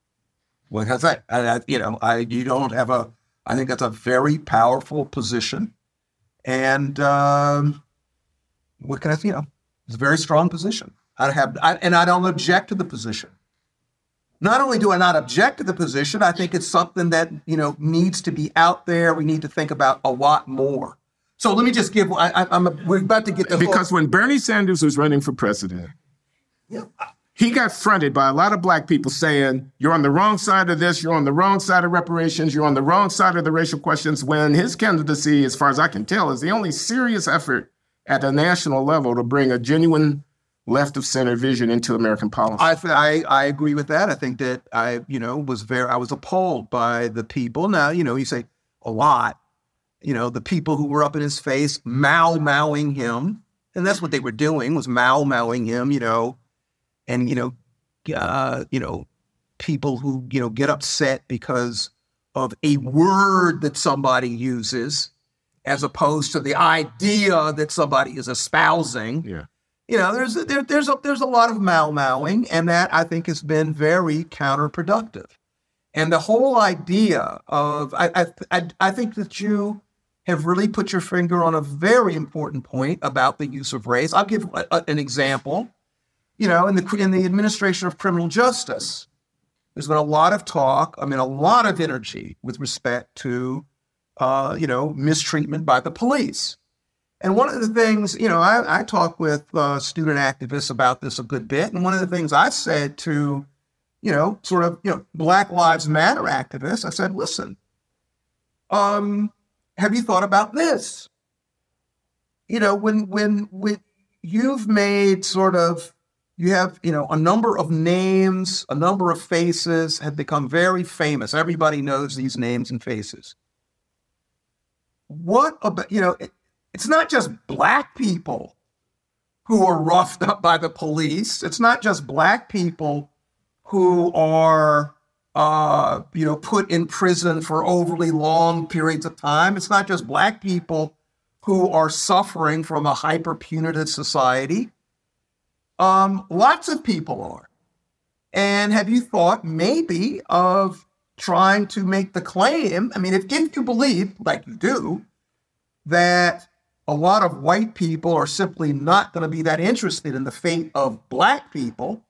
What can I say? I, I, you know, I you don't have a. I think that's a very powerful position, and um, what can I? You know, it's a very strong position. I have, I, and I don't object to the position. Not only do I not object to the position, I think it's something that you know needs to be out there. We need to think about a lot more. So let me just give. I, am we're about to get the because whole, when Bernie Sanders was running for president, yeah, he got fronted by a lot of black people saying, You're on the wrong side of this, you're on the wrong side of reparations, you're on the wrong side of the racial questions, when his candidacy, as far as I can tell, is the only serious effort at a national level to bring a genuine left of center vision into American policy. I, I, I agree with that. I think that I, you know, was very, I was appalled by the people. Now, you know, you say a lot, you know, the people who were up in his face, mau mauing him. And that's what they were doing was mau mauing him, you know, and you know, uh, you know, people who you know get upset because of a word that somebody uses, as opposed to the idea that somebody is espousing. Yeah. You know, there's there, there's a there's a lot of mau mauing, and that I think has been very counterproductive. And the whole idea of I I I think that you have really put your finger on a very important point about the use of race. I'll give a, a, an example you know, in the in the administration of criminal justice, there's been a lot of talk. I mean, a lot of energy with respect to, uh, you know, mistreatment by the police. And one of the things, you know, I, I talk with uh, student activists about this a good bit. And one of the things I said to, you know, sort of, you know, Black Lives Matter activists, I said, listen, um, have you thought about this? You know, when when when you've made sort of you have you know a number of names a number of faces have become very famous. Everybody knows these names and faces. What about you know it, it's not just black people who are roughed up by the police. It's not just black people who are uh, you know put in prison for overly long periods of time it's not just black people who are suffering from a hyper punitive society um, lots of people are. And have you thought maybe of trying to make the claim? I mean, if, if you believe, like you do, that a lot of white people are simply not going to be that interested in the fate of black people,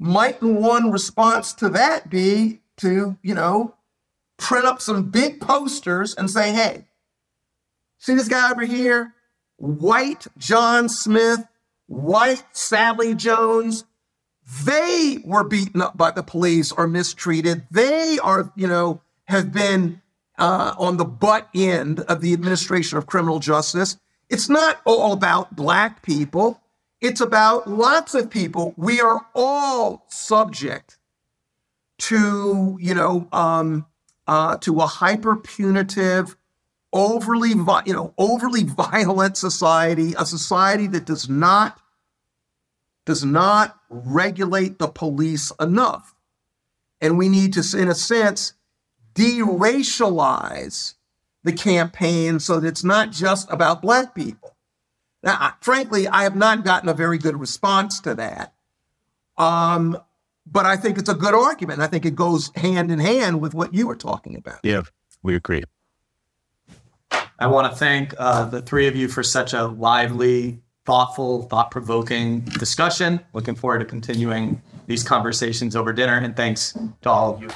might one response to that be to, you know, print up some big posters and say, hey, see this guy over here? White John Smith, white Sally Jones. They were beaten up by the police or mistreated. They are, you know, have been uh, on the butt end of the administration of criminal justice. It's not all about black people. It's about lots of people. We are all subject to, you know, um, uh, to a hyper punitive, overly, you know, overly violent society, a society that does not does not regulate the police enough, and we need to, in a sense, de-racialize the campaign so that it's not just about black people. Now, I- frankly, I have not gotten a very good response to that. Um, but I think it's a good argument. I think it goes hand in hand with what you were talking about. Yeah, we agree. I want to thank uh, the three of you for such a lively, thoughtful, thought provoking discussion. Looking forward to continuing these conversations over dinner. And thanks to all of you.